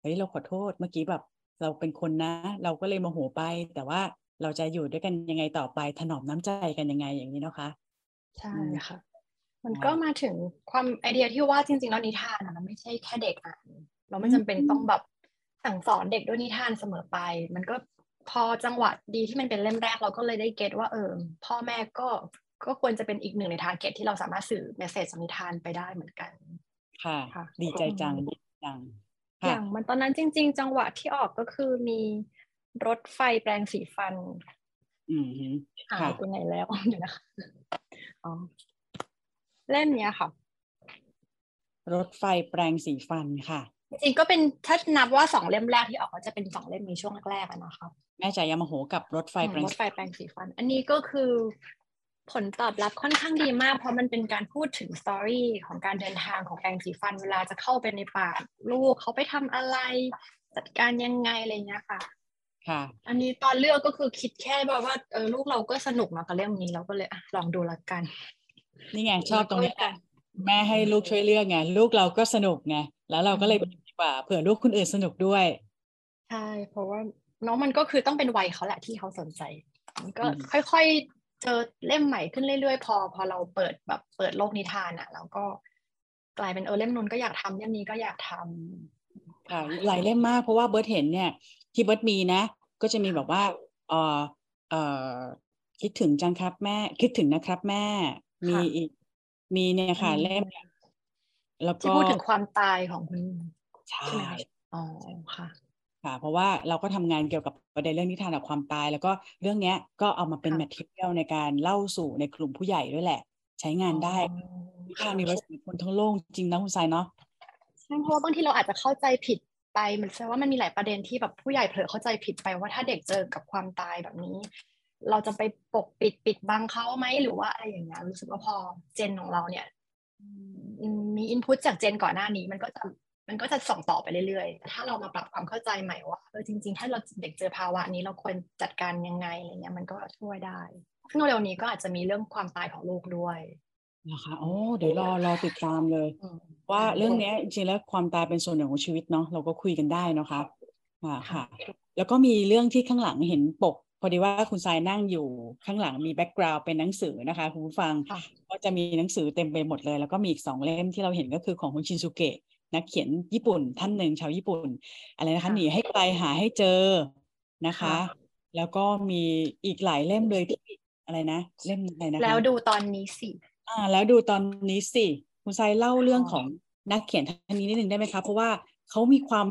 เฮ้ยเราขอโทษเมื่อกี้แบบ เราเป็นคนนะ เราก็เลยโมโหไป แต่ว่าเราจะอยู่ด้วยกันยังไงต่อไปถนอมน้ำใจกันยังไงอย่างนี้เนาะคะ ใช่อืมค่ะมันก็มาถึงความไอเดียที่ว่าจริงๆแล้วนิทานอะมันไม่ใช่แค่เด็กอ่านเราไม่จำเป็นต้องแบบสั่งสอนเด็กด้วยนิทานเสมอไป มันก็ พอจังหวะดีที่มันเป็นเล่มแรกเราก็เลยได้เก็ตว่าเออพ่อแม่ก็ก็ควรจะเป็นอีกหนึ่งใน target ที่เราสามารถสื่อ message จากนิทานไปได้เหมือนกัน ค่ะค่ะดีใจจังดีใจจังอค่ะย่างมันตอนนั้นจริง ๆ จังหวะที่ออกก็คือมีรถไฟแปรงสีฟัน อืมฮึหายค่ะไปไหนแล้วเดี๋ยวนะคะอ๋อเล่มเนี้ยค่ะ รถไฟแปรงสีฟันค่ะ จริงๆก็เป็นถ้านับว่าสองเล่มแรกที่ออกก็จะเป็นสองเล่มนี้ช่วงแรกๆอะนะคะแม่จ๋าอย่าโมโหกับรถไฟอืมแปรงรถสีไฟแปรงสีฟัน อันนี้ก็คือผลตอบรับค่อนข้างดีมาก เพราะมันเป็นการพูดถึง story ของการเดินทางของแปรงสีฟัน เวลาจะเข้าไปในปากลูกเขาไปทำอะไรจัดการยังไงอะไรเงี้ยค่ะ ค่ะ อันนี้ตอนเลือกก็คือคิดแค่แบบว่าเออลูกเราก็สนุกเนาะกับเรื่องนี้เราก็เลยอะลองดูละกัน นี่ไงชอบตรงนี้แล้วก็แม่ให้ลูกช่วยเลือกไงลูกเราก็สนุกไง แล้วเราก็เลยอืมดีกว่าเผื่อลูกคนอื่นสนุกด้วย ใช่ เพราะว่าน้องมันก็คือต้องเป็นวัยเขาแหละที่เขาสนใจ มันก็อืมค่อยๆ เจอเล่มใหม่ขึ้นเรื่อยๆ พอ พอเราเปิดแบบเปิดโลกนิทานอะแล้วก็กลายเป็นเออเล่มนู้นก็อยากทำเล่มนี้ก็อยากทำค่ะหลายเล่มมากเพราะว่าเบิร์ตเห็นเนี่ย ที่เบิร์ตมีนะ ก็จะมีแบบว่าเออเออคิดถึงจังครับแม่ คิดถึงนะครับแม่ มีค่ะอีกมีเนี่ยค่ะอืมเล่ม แล้วที่ก็พูดถึงความตายของคุณใช่ใช่ไหมคะอ๋อค่ะค่ะ เพราะว่าเราก็ทำงานเกี่ยวกับประเด็นเรื่องนิทานกับความตาย แล้วก็เรื่องเนี้ยก็เอามาเป็นค่ะแมทเทียลในการเล่าสู่ในกลุ่มผู้ใหญ่ด้วยแหละ ใช้งานได้อ๋อนิทานมีไว้สำหรับคนทั้งโลกจริงนะคุณทรายเนาะใช่เพราะว่าบางทีเราอาจจะเข้าใจผิดไปมันแสดงว่ามันมีหลายประเด็นที่แบบผู้ใหญ่เผลอเข้าใจผิดไปว่าถ้าเด็กเจอกับความตายแบบนี้ เราจะไปปกปิดปิดบังเขาไหมหรือว่าอะไรอย่างเงี้ยรู้สึกว่าพอเจนของเราเนี่ย มีอินพุตจากเจนก่อนหน้านี้ มันก็จะมันก็จะส่งต่อไปเรื่อยๆแต่ถ้าเรามาปรับความเข้าใจใหม่ว่าเออจริง ๆ ถ้าเราเด็กเจอภาวะนี้เราควรจัดการยังไงอะไรเงี้ยมันก็ช่วยได้ซึ่งเร็วนี้ก็อาจจะมีเรื่องความตายของลูกด้วยนะคะโอ้เดี๋ยวรอรอติดตามเลย ว่าเรื่องนี้จริงๆแล้วความตายเป็นส่วนหนึ่งของชีวิตเนาะเราก็คุยกันได้นะคะค่ะค่ะ แล้วก็มีเรื่องที่ข้างหลังเห็นปกพ อดีว่าคุณทรายนั่งอยู่ข้างหลังมี background เป็นหนังสือนะคะคุณผู้ฟังก็จะมีหนังสือเต็มไปหมดเลย แล้วก็มีอีกสองเล่มที่เราเห็นก็คือของคุณชินสุเกะนักเขียนญี่ปุ่นท่านหนึ่งชาวญี่ปุ่น อะไรนะคะหนีให้ไกลหาให้เจอนะคะ แล้วก็มีอีกหลายเล่มเลยที่อะไรนะเล่มอะไรนะคะแล้วดูตอนนี้สิอ่า แล้วดูตอนนี้สิคุณทรายเล่าเรื่องของนักเขียนท่านนี้นิดหนึ่งได้ไหมคะเพราะว่าเขามีความ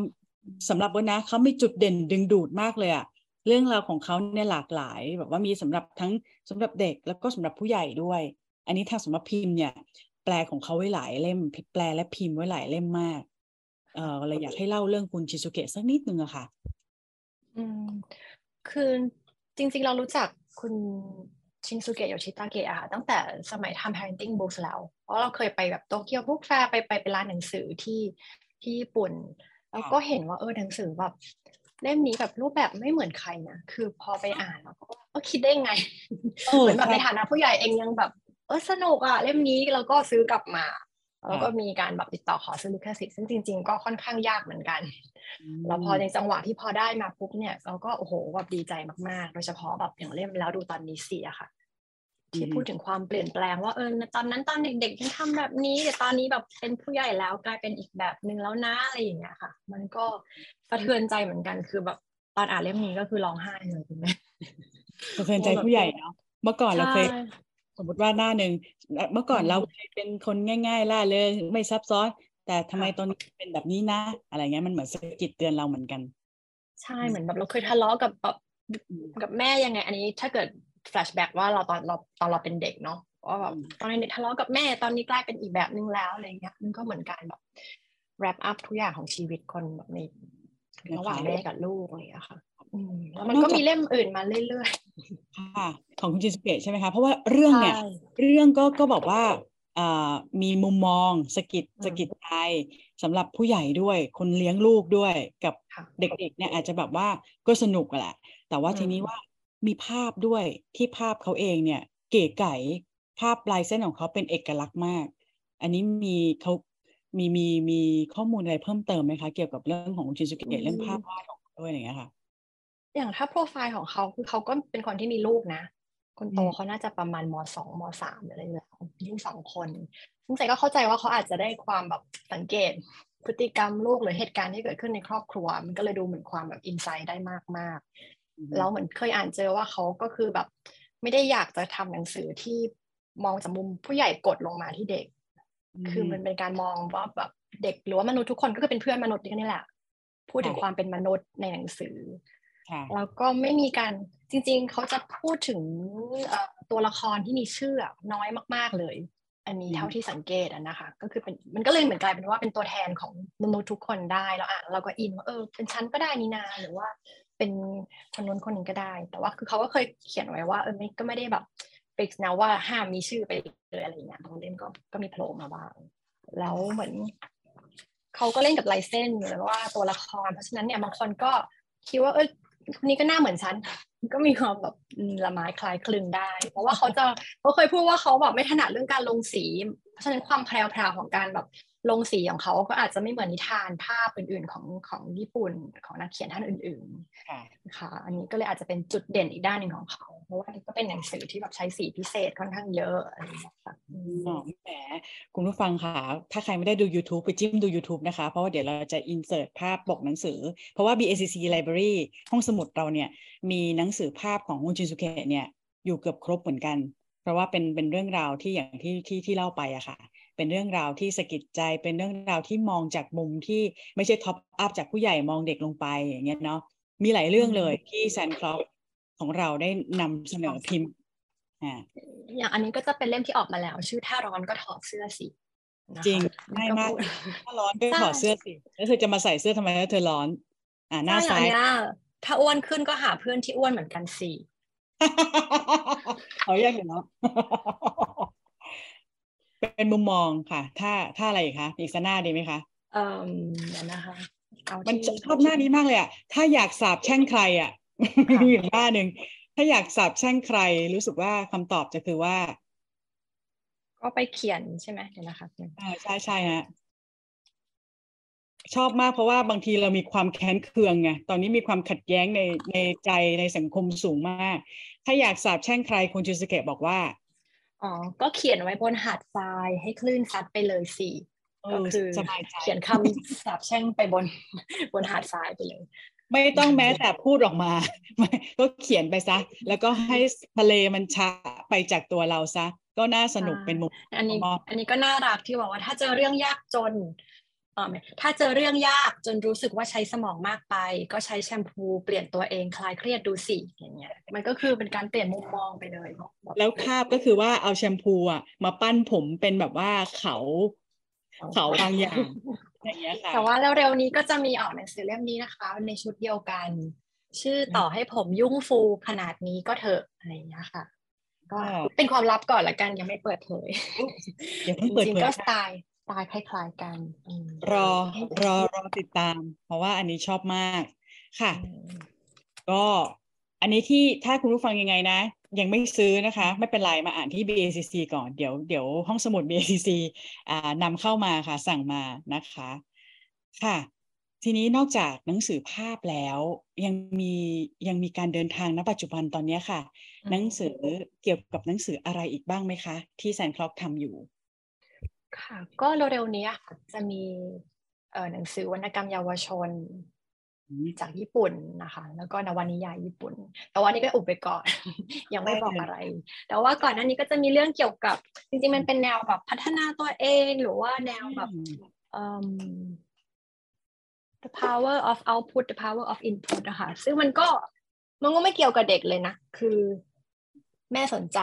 สำหรับเบิร์ดนะเขามีจุดเด่นดึงดูดมากเลยอะ เรื่องราวของเขาเนี่ยหลากหลาย แบบว่ามีสำหรับทั้งสำหรับเด็กแล้วก็สำหรับผู้ใหญ่ด้วย อันนี้ทางสำหรับพิมพ์เนี่ย แปลของเขาไว้หลายเล่มแปลและพิมพ์ไว้หลายเล่มมากเออเลยอยากให้เล่าเรื่องคุณชิซุเกะสักนิดนึงอะค่ะ อืมคือจริงๆเรารู้จักคุณชินซูเกะโยชิตาเกะอะค่ะตั้งแต่สมัยทำ parenting books แล้ว เพราะเราเคยไปแบบโตเกียวพุกแฟร์ไปไปไปร้านหนังสือที่ที่ญี่ปุ่น แล้วก็เห็นว่าเออหนังสือแบบ เล่มนี้แบบรูปแบบไม่เหมือนใครนะคือพอไปอ่านแล้วก็คิดได้ไงเหมือนแบบในฐานะผู้ใหญ่เองยังแบบ เออสนุกอะเล่มนี้เราก็ซื้อกลับมาแล้วก็มีการแบบติดต่อขอซื้อลิขสิทธิ์ซึ่งจริง ๆ ก็ค่อนข้างยากเหมือนกัน แล้วพอในจังหวะที่พอได้มาปุ๊บเนี่ยเราก็โอ้โหแบบดีใจมากๆ โดยเฉพาะแบบอย่างเล่มแล้วดูตอนนี้สิอะค่ะ ที่พูดถึงความเปลี่ยนแปลงว่าเออตอนนั้นตอนเด็กๆฉันทำแบบนี้แต่ตอนนี้แบบเป็นผู้ใหญ่แล้วกลายเป็นอีกแบบหนึ่งแล้วนะอะไรอย่างเงี้ยค่ะ มันก็สะเทือนใจเหมือนกันคือแบบตอนอ่านเล่มนี้ก็คือร้องไห้เลยคุณแม่สะเทือนใจผู้ใหญ่เนาะเมื่อก่อนเราเคยสมมติว่าหน้าหนึ่งเมื่อก่อนเราเป็นคนง่ายๆล่าเลยไม่ซับซ้อน แต่ทำไมตอนนี้เป็นแบบนี้นะ อะไรเงี้ยมันเหมือนสะกิดเตือนเราเหมือนกัน ใช่เหมือนแบบเราเคยทะเลาะกับแบบกับแม่ยังไง อันนี้ถ้าเกิด flashback ว่าเราตอนเราตอนเราเป็นเด็กเนาะว่าแบบตอนนี้ทะเลาะกับแม่ตอนนี้กลายเป็นอีกแบบนึงแล้วอะไรเงี้ยมันก็เหมือนการแบบ wrap up ทุกอย่างของชีวิตคนแบบในระหว่างแม่กับลูกอะไรอย่างเงี้ยค่ะแล้วมันก็มีเล่มอื่นมาเรื่อยๆค่ะ ของคุณชินสุเกะใช่ไหมคะ เพราะว่าเรื่องเนี่ย เรื่องก็ก็บอกว่ามีมุมมองสะกิดสะกิดใจสำหรับผู้ใหญ่ด้วย คนเลี้ยงลูกด้วยกับเด็กๆเนี่ยอาจจะแบบว่าก็สนุกแหละ แต่ว่าทีนี้ว่า มีภาพด้วยที่ภาพเขาเองเนี่ย เก๋ไก่ภาพลายเส้นของเขาเป็นเอกลักษณ์มาก อันนี้มีเขามีมีมีข้อมูลอะไรเพิ่มเติมไหมคะ เกี่ยวกับเรื่องของชินสุเกะเรื่องภาพวาดของเขาด้วยอย่างเงี้ยค่ะ อย่างถ้าโปรไฟล์ของเขาคือเขาก็เป็นคนที่มีลูกนะ คนโตเขาน่าจะประมาณมสองมสามอะไรอย่างเงี้ยลูกสองคนซึ่งใส่ก็เข้าใจว่าเขาอาจจะได้ความแบบสังเกตพฤติกรรมลูกหรือเหตุการณ์ที่เกิดขึ้นในครอบครัว มันก็เลยดูเหมือนความแบบอินไซต์ได้มากๆ แล้วเหมือนเคยอ่านเจอว่าเขาก็คือแบบ ไม่ได้อยากจะทำหนังสือที่มองจากมุมผู้ใหญ่กดลงมาที่เด็ก คือมันเป็นการมองว่าแบบเด็กหรือว่ามนุษย์ทุกคนก็คือเป็นเพื่อนมนุษย์นี่แหละ พูดถึงความเป็นมนุษย์ในหนังสือแล้วก็ไม่มีการจริง ๆ เขาจะพูดถึงตัวละครที่มีชื่อน้อยมาก ๆเลย อันนี้เท่าที่สังเกตนะคะ ก็คือเป็นมันก็เลยเหมือนกลายเป็นว่าเป็นตัวแทนของมนุษย์ทุกคนได้แล้วอะเราก็อินว่าเออเป็นชั้นก็ได้นี่นาหรือว่า เป็นคนนู้นคนนี้ก็ได้ แต่ว่าคือเขาก็เคยเขียนไว้ว่าเออไม่ก็ไม่ได้แบบฟิกนะว่าห้ามมีชื่อไปเลยอะไรอย่างเงี้ยบางเล่มก็ก็มีโผล่มาบ้าง แล้วเหมือนเขาก็เล่นกับลายเส้นหรือว่าตัวละคร เพราะฉะนั้นเนี่ยบางคนก็คิดว่าเออคนนี้ก็หน้าเหมือนฉัน ก็มีความแบบละไม้คล้ายคลึงได้ เพราะว่าเขาจะเขาเคยพูดว่าเขาแบบไม่ถนัดเรื่องการลงสี เพราะฉะนั้นความแพรวๆของการแบบ ลงสีของเขาก็อาจจะไม่เหมือนนิทานภาพอื่นๆของของญี่ปุ่นของนักเขียนท่านอื่นๆค่ะอันนี้ก็เลยอาจจะเป็นจุดเด่นอีกด้านหนึ่งของเขา เพราะว่าก็เป็นหนังสือที่แบบใช้สีพิเศษค่อนข้างเยอะอะไรอย่างเงี้ยค่ะแหมคุณผู้ฟังค่ะ ถ้าใครไม่ได้ดู YouTube ไปจิ้มดู YouTube นะคะ เพราะว่าเดี๋ยวเราจะอินเสิร์ตภาพปกหนังสือ เพราะว่า BACC Library ห้องสมุดเราเนี่ยมีหนังสือภาพของคุณชินสุเกะเนี่ยอยู่เกือบครบเหมือนกัน เพราะว่าเป็นเป็นเรื่องราวที่อย่างที่ที่ที่เล่าไปอะค่ะ เป็นเรื่องราวที่สะกิดใจ เป็นเรื่องราวที่มองจากมุมที่ไม่ใช่ top up จากผู้ใหญ่มองเด็กลงไปอย่างเงี้ยเนาะมีหลายเรื่องเลยที่ Sandclock ของเราได้นำเสนอพิมพ์อ่าอย่างอันนี้ก็จะเป็นเล่มที่ออกมาแล้ว ชื่อถ้าร้อนก็ถอดเสื้อสิจริงง่ายมาก ถ้าร้อนก็ถอดเสื้อสิแล้วเธอจะมาใส่เสื้อทำไมถ้าเธอร้อน อ่าหน้าซ้ายถ้าอ้วนขึ้นก็หาเพื่อนที่อ้วนเหมือนกันสิเอาอย่างเนาะ เป็นมุมมองค่ะ ถ้าถ้าอะไรคะอีกสักหน้าดีไหมคะเออเดี๋ยวนะคะ มันชอบหน้านี้มากเลยอะถ้าอยากสาบแช่งใครอะมีอีกหน้าหนึ่งถ้าอยากสาบแช่งใคร รู้สึกว่าคำตอบจะคือว่า ก็ไปเขียนใช่ไหมเดี๋ยวนะคะอ่าใช่ใช่ฮะชอบมากเพราะว่าบางทีเรามีความแค้นเคืองไงตอนนี้มีความขัดแย้งในในใจในสังคมสูงมาก ถ้าอยากสาบแช่งใครคุณจูสเกะบอกว่า อ๋อ ก็เขียนไว้บนหาดทรายให้คลื่นซัดไปเลยสิก็คือเขียนคำสาบแช่งไปบนบนหาดทรายไปเลย ไม่ต้องแม้แต่พูดออกมา ก็เขียนไปซะ แล้วก็ให้ทะเลมันช้าไปจากตัวเราซะ ก็น่าสนุกเป็นมุมอันนี้ อันนี้ก็น่ารักที่บอกว่าถ้าเจอเรื่องยากจนออ ถ้าเจอเรื่องยากจนรู้สึกว่าใช้สมองมากไป ก็ใช้แชมพูเปลี่ยนตัวเองคลายเครียดดูสิอย่างเงี้ยมันก็คือเป็นการเปลี่ยนมุมมองไปเลยแล้วภาพก็คือว่าเอาแชมพูอะมาปั้นผมเป็นแบบว่าเขาเขาบางอย่างอย่างเงี้ยค่ะแต่ว่าเร็วๆนี้ก็จะมีออกหนังสือเล่มนี้นะคะ ในชุดเดียวกัน ชื่อต่อให้ผมยุ่งฟูขนาดนี้ก็เถอะอะไรอย่างเงี้ยค่ะก็เป็นความลับก่อนละกันยังไม่เปิดเผยจริงๆก็สไตล์ ตายคล้ายๆกันรอรอรอติดตาม เพราะว่าอันนี้ชอบมากค่ะ ก็อันนี้ที่ถ้าคุณผู้ฟังยังไงนะ ยังไม่ซื้อนะคะ ไม่เป็นไรมาอ่านที่ BACC ก่อนเดี๋ยวเดี๋ยวห้องสมุด BACC อ่านำเข้ามาค่ะสั่งมานะคะ ค่ะ ทีนี้นอกจากหนังสือภาพแล้วยังมียังมีการเดินทางณปัจจุบันตอนนี้ค่ะ หนังสือเกี่ยวกับหนังสืออะไรอีกบ้างไหมคะ ที่แซนคล็อกทำอยู่ ค่ะ ก็เร็วๆนี้จะมีเอ่อหนังสือวรรณกรรมเยาวชนจากญี่ปุ่นนะคะ แล้วก็นวนิยายญี่ปุ่น แต่ว่านี้ก็อุบไปก่อน ยังไม่บอกอะไร แต่ว่าก่อนหน้านี้ก็จะมีเรื่องเกี่ยวกับ จริงๆมันเป็นแนวแบบพัฒนาตัวเองหรือว่าแนวแบบ the power of output the power of input นะคะซึ่งมันก็มันก็ไม่เกี่ยวกับเด็กเลยนะ คือแม่สนใจ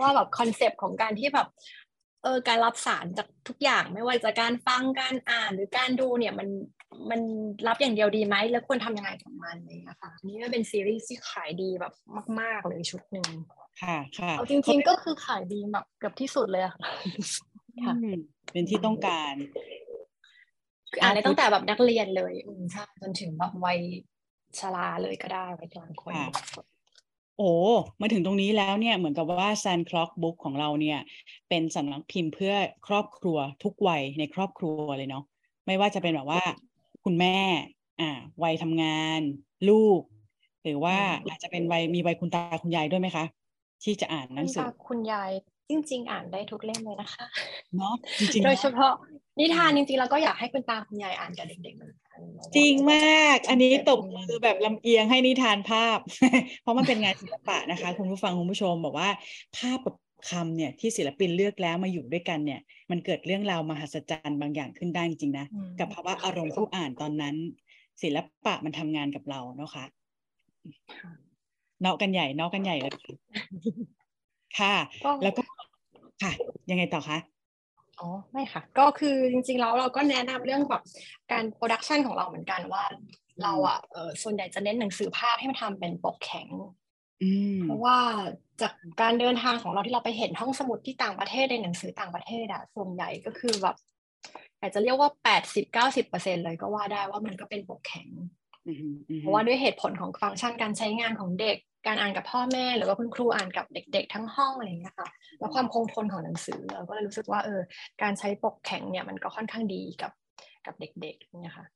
ว่าแบบคอนเซปต์ของการที่แบบ เออการรับสารจากทุกอย่างไม่ว่าจะการฟังการอ่านหรือการดูเนี่ยมันมันรับอย่างเดียวดีไหมแล้วควรทำยังไงกับมันเลยอะค่ะนี่ก็เป็นซีรีส์ที่ขายดีแบบมาก ๆ เลยชุดหนึ่งค่ะค่ะเอาจริง ๆ ก็คือขายดีแบบเกือบที่สุดเลยค่ะค่ะเป็นที่ต้องการอ่านได้ตั้งแต่แบบนักเรียนเลยอืมใช่จนถึงแบบวัยชราเลยก็ได้วัยกลางคน โอ้มาถึงตรงนี้แล้วเนี่ยเหมือนกับว่า Sand Clock Book ของเราเนี่ยเป็นสำนักพิมพ์เพื่อครอบครัวทุกวัยในครอบครัวเลยเนาะไม่ว่าจะเป็นแบบว่าคุณแม่อ่าวัยทำงาน ลูก หรือว่าอาจจะเป็นวัยมีวัยคุณตาคุณยายด้วยไหมคะ ที่จะอ่านหนังสือคุณยายจริง ๆ อ่านได้ทุกเล่มเลยนะคะเนาะจริงๆโดยเฉพาะ นิทานจริงๆเราก็อยากให้คุณตาคุณยายอ่านกับเด็กๆเหมือนกันจริงมาก อันนี้ตบมือแบบลำเอียงให้นิทานภาพ เพราะมันเป็นงานศิลปะนะคะ คุณผู้ฟังคุณผู้ชมบอกว่าภาพกับคำเนี่ยที่ศิลปินเลือกแล้วมาอยู่ด้วยกันเนี่ย มันเกิดเรื่องราวมหัศจรรย์บางอย่างขึ้นได้จริงๆนะกับภาวะอารมณ์ผู้อ่านตอนนั้น ศิลปะมันทำงานกับเราเนาะคะเนาะกันใหญ่เนาะกันใหญ่เลยค่ะ แล้วก็ค่ะ ยังไงต่อคะ อ๋อไม่ค่ะ ก็คือจริงๆแล้วเราก็แนะนำเรื่องแบบการโปรดักชันของเราเหมือนกันว่า เราอะเออส่วนใหญ่จะเน้นหนังสือภาพให้มันทำเป็นปกแข็งเพราะว่าจากการเดินทางของเราที่เราไปเห็นห้องสมุดที่ต่างประเทศในหนังสือต่างประเทศอะส่วนใหญ่ก็คือแบบอาจจะเรียกว่าแปดสิบเก้าสิบเปอร์เซ็นเลยก็ว่าได้ว่ามันก็เป็นปกแข็ง เพราะว่าด้วยเหตุผลของฟังก์ชันการใช้งานของเด็ก การอ่านกับพ่อแม่ หรือว่าคุณครูอ่านกับเด็ก ๆ ทั้งห้องอะไรอย่างเงี้ยค่ะแล้วความคงทนของหนังสือเราก็เลยรู้สึกว่าเออการใช้ปกแข็งเนี่ยมันก็ค่อนข้างดีกับกับเด็กๆเนี่ยค่ะ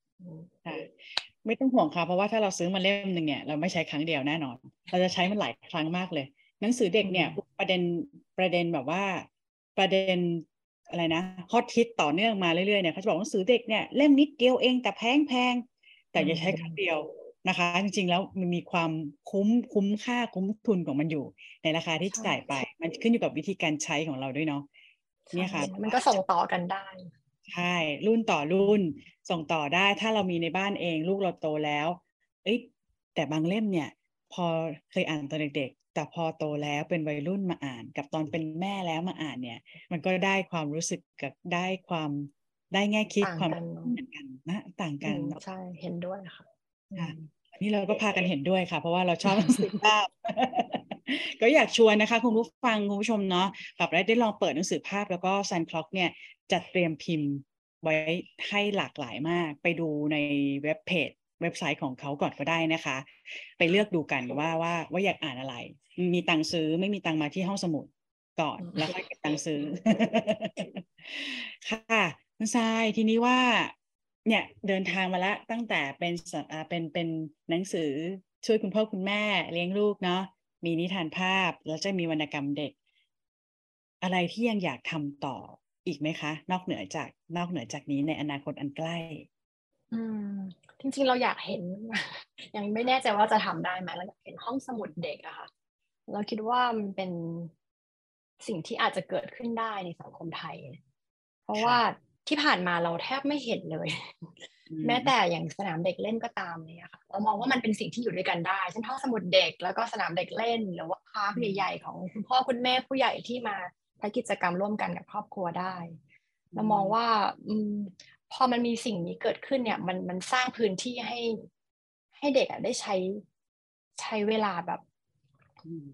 ไม่ต้องห่วงค่ะ เพราะว่าถ้าเราซื้อมาเล่มหนึ่งเนี่ยเราไม่ใช้ครั้งเดียวแน่นอน เราจะใช้มันหลายครั้งมากเลย หนังสือเด็กเนี่ยประเด็นประเด็นแบบว่าประเด็นอะไรนะฮอตฮิตต่อเนื่องมาเรื่อยๆเนี่ยเขาจะบอกหนังสือเด็กเนี่ยเล่มนิดเดียวเองแต่แพงแพง แต่อย่าใช้ครั้งเดียวนะคะ จริงๆแล้วมันมีความคุ้มคุ้มค่าคุ้มทุนของมันอยู่ ในราคาที่จ่ายไป มันขึ้นอยู่กับวิธีการใช้ของเราด้วยเนาะเนี่ยค่ะ มันก็ส่งต่อกันได้ใช่รุ่นต่อรุ่นส่งต่อได้ถ้าเรามีในบ้านเองลูกเราโตแล้ว เอ้ยแต่บางเล่มเนี่ย พอเคยอ่านตอนเด็กแต่พอโตแล้วเป็นวัยรุ่นมาอ่าน กับตอนเป็นแม่แล้วมาอ่านเนี่ย มันก็ได้ความรู้สึกกับได้ความ ได้แง่คิดความเหมือนกันนะ ต่างกันใช่เห็นด้วยค่ะค่ะนี่เราก็พากันเห็นด้วยค่ะ เพราะว่าเราชอบหนังสือภาพก็อยากชวนนะคะคุณผู้ฟังคุณผู้ชมเนาะแบบได้ได้ลองเปิดหนังสือภาพแล้วก็ซันคล็อกเนี่ยจัดเตรียมพิมพ์ไว้ให้หลากหลายมาก ไปดูในเว็บเพจเว็บไซต์ของเขาก่อนก็ได้นะคะ ไปเลือกดูกันว่าว่าว่าอยากอ่านอะไร มีตังซื้อไม่มีตังมาที่ห้องสมุดก่อนแล้วค่อยเก็บตังซื้อ ค่ะ คุณทรายทีนี้ว่าเนี่ยเดินทางมาแล้วตั้งแต่เป็นอ่าเป็นเป็นหนังสือช่วยคุณพ่อคุณแม่เลี้ยงลูกเนาะมีนิทานภาพแล้วจะมีวรรณกรรมเด็ก อะไรที่ยังอยากทำต่ออีกไหมคะ นอกเหนือจากนอกเหนือจากนี้ในอนาคตอันใกล้ อืม จริงๆเราอยากเห็น ยังไม่แน่ใจว่าจะทำได้ไหมเราอยากเห็นห้องสมุดเด็กอะค่ะ เราคิดว่ามันเป็นสิ่งที่อาจจะเกิดขึ้นได้ในสังคมไทย เพราะว่า ที่ผ่านมาเราแทบไม่เห็นเลย แม้แต่อย่างสนามเด็กเล่นก็ตามเนี่ยค่ะเรามองว่ามันเป็นสิ่งที่อยู่ด้วยกันได้เช่นห้องสมุดเด็กแล้วก็สนามเด็กเล่น หรือว่าพาร์คใหญ่ๆของคุณพ่อคุณแม่ผู้ใหญ่ที่มาใช้กิจกรรมร่วมกันกับครอบครัวได้เรามองว่าอืมพอมันมีสิ่งนี้เกิดขึ้นเนี่ย มันมันสร้างพื้นที่ให้ ให้เด็กอะได้ใช้ใช้เวลาแบบ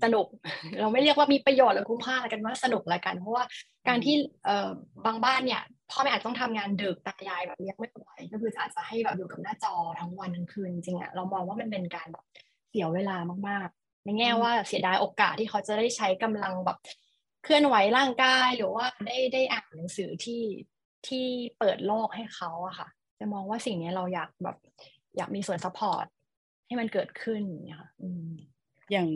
สนุก เราไม่เรียกว่ามีประโยชน์หรือคุ้มค่าแล้วกันว่าสนุกแล้วกัน เพราะว่าการที่เอ่อบางบ้านเนี่ย พ่อแม่อาจต้องทำงานดึกตายายแบบเลี้ยงไม่ไหวก็คืออาจจะให้แบบอยู่กับหน้าจอทั้งวันทั้งคืนจริงอะเรามองว่ามันเป็นการแบบเสียเวลามากๆ ในแง่ว่าเสียดายโอกาสที่เขาจะได้ใช้กำลังแบบเคลื่อนไหวร่างกายหรือว่าได้ได้อ่านหนังสือที่ที่เปิดโลกให้เขาอะค่ะ จะมองว่าสิ่งนี้เราอยากแบบอยากมีส่วน support ให้มันเกิดขึ้นเนี่ยค่ะอย่าง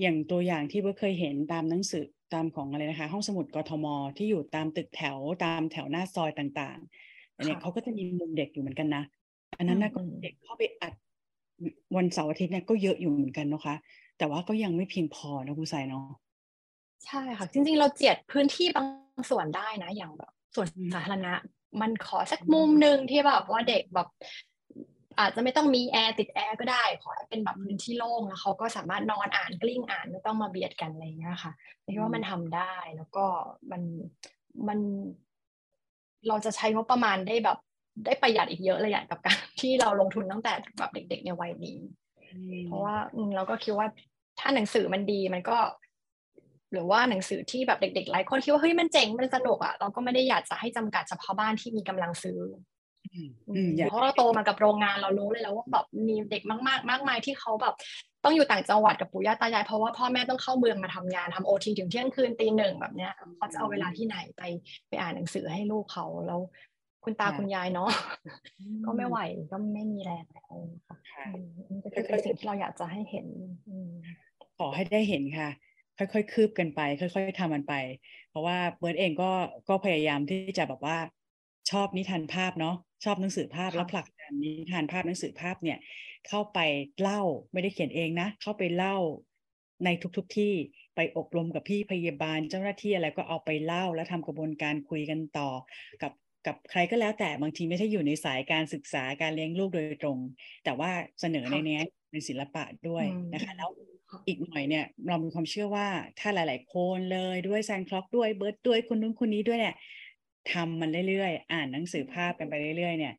อย่างตัวอย่างที่เบิร์ดเคยเห็นตามหนังสือ ตามของอะไรนะคะ ห้องสมุดกทม ที่อยู่ตามตึกแถวตามแถวหน้าซอยต่างๆอันนี้เขาก็จะมีมุมเด็กอยู่เหมือนกันนะ อันนั้นนะก็เด็กเข้าไปอัดวันเสาร์อาทิตย์เนี่ยก็เยอะอยู่เหมือนกันนะคะ แต่ว่าก็ยังไม่เพียงพอนะคุณทรายเนาะใช่ค่ะ จริงๆ เราเจียดพื้นที่บางส่วนได้นะ อย่างแบบส่วนสาธารณะ มันขอสักมุมหนึ่งที่แบบว่าเด็กแบบ อาจจะไม่ต้องมีแอร์ติดแอร์ก็ได้ขอให้เป็นแบบพื้นที่โล่งแล้วเขาก็สามารถนอนอ่านกลิ้งอ่านไม่ต้องมาเบียดกันอะไรเงี้ยค่ะคิดว่ามันทำได้แล้วก็มันมันเราจะใช้งบประมาณได้แบบได้ประหยัดอีกเยอะเลยอย่างกับการที่เราลงทุนตั้งแต่แบบเด็ก ๆ ในวัยนี้ เพราะว่าเราก็คิดว่าถ้าหนังสือมันดีมันก็ หรือว่าหนังสือที่แบบเด็กๆหลายคนคิดว่าเฮ้ยมันเจ๋งมันสนุกอะเราก็ไม่ได้อยากจะให้จำกัดเฉพาะบ้านที่มีกำลังซื้อ เพราะเราโตมากับโรงงานเรารู้เลยแล้วว่าแบบมีเด็กมาก ๆ มากมายที่เขาแบบต้องอยู่ต่างจังหวัดกับปู่ย่าตายายเพราะว่าพ่อแม่ต้องเข้าเมืองมาทำงานทำโอทีถึงเที่ยงคืนตีหนึ่งแบบเนี้ยเขาจะเอาเวลาที่ไหนไปไปอ่านหนังสือให้ลูกเขาแล้วคุณตาคุณยายเนาะก็ไม่ไหวก็ไม่มีแรงแล้วค่ะก็คือสิ่งที่เราอยากจะให้เห็นขอให้ได้เห็นค่ะ ค่อยๆคืบกันไป ค่อยๆทำมันไป เพราะว่าเบิร์ดเองก็ก็พยายามที่จะแบบว่าชอบนิทานภาพเนาะ ชอบหนังสือภาพแล้วผลักดันนิทานภาพหนังสือภาพเนี่ย เข้าไปเล่าไม่ได้เขียนเองนะ เข้าไปเล่าในทุกๆทที่ไปอบรมกับพี่พยาบาลเจ้าหน้าที่อะไรก็เอาไปเล่าแล้วทำกระบวนการคุยกันต่อ กับกับใครก็แล้วแต่บางทีไม่ใช่อยู่ในสายการศึกษาการเลี้ยงลูกโดยตรง แต่ว่าเสนอในนี้เป็นศิลปะด้วยนะคะแล้วอีกหน่อยเนี่ยเรามีความเชื่อว่าถ้าหลาย ๆ คนเลยด้วยแซนคล็อกด้วยเบิร์ดด้วยคนนู้นคนนี้ด้วยเนี่ย ทำมันเรื่อยๆ อ่านหนังสือภาพกันไปเรื่อยๆ เนี่ย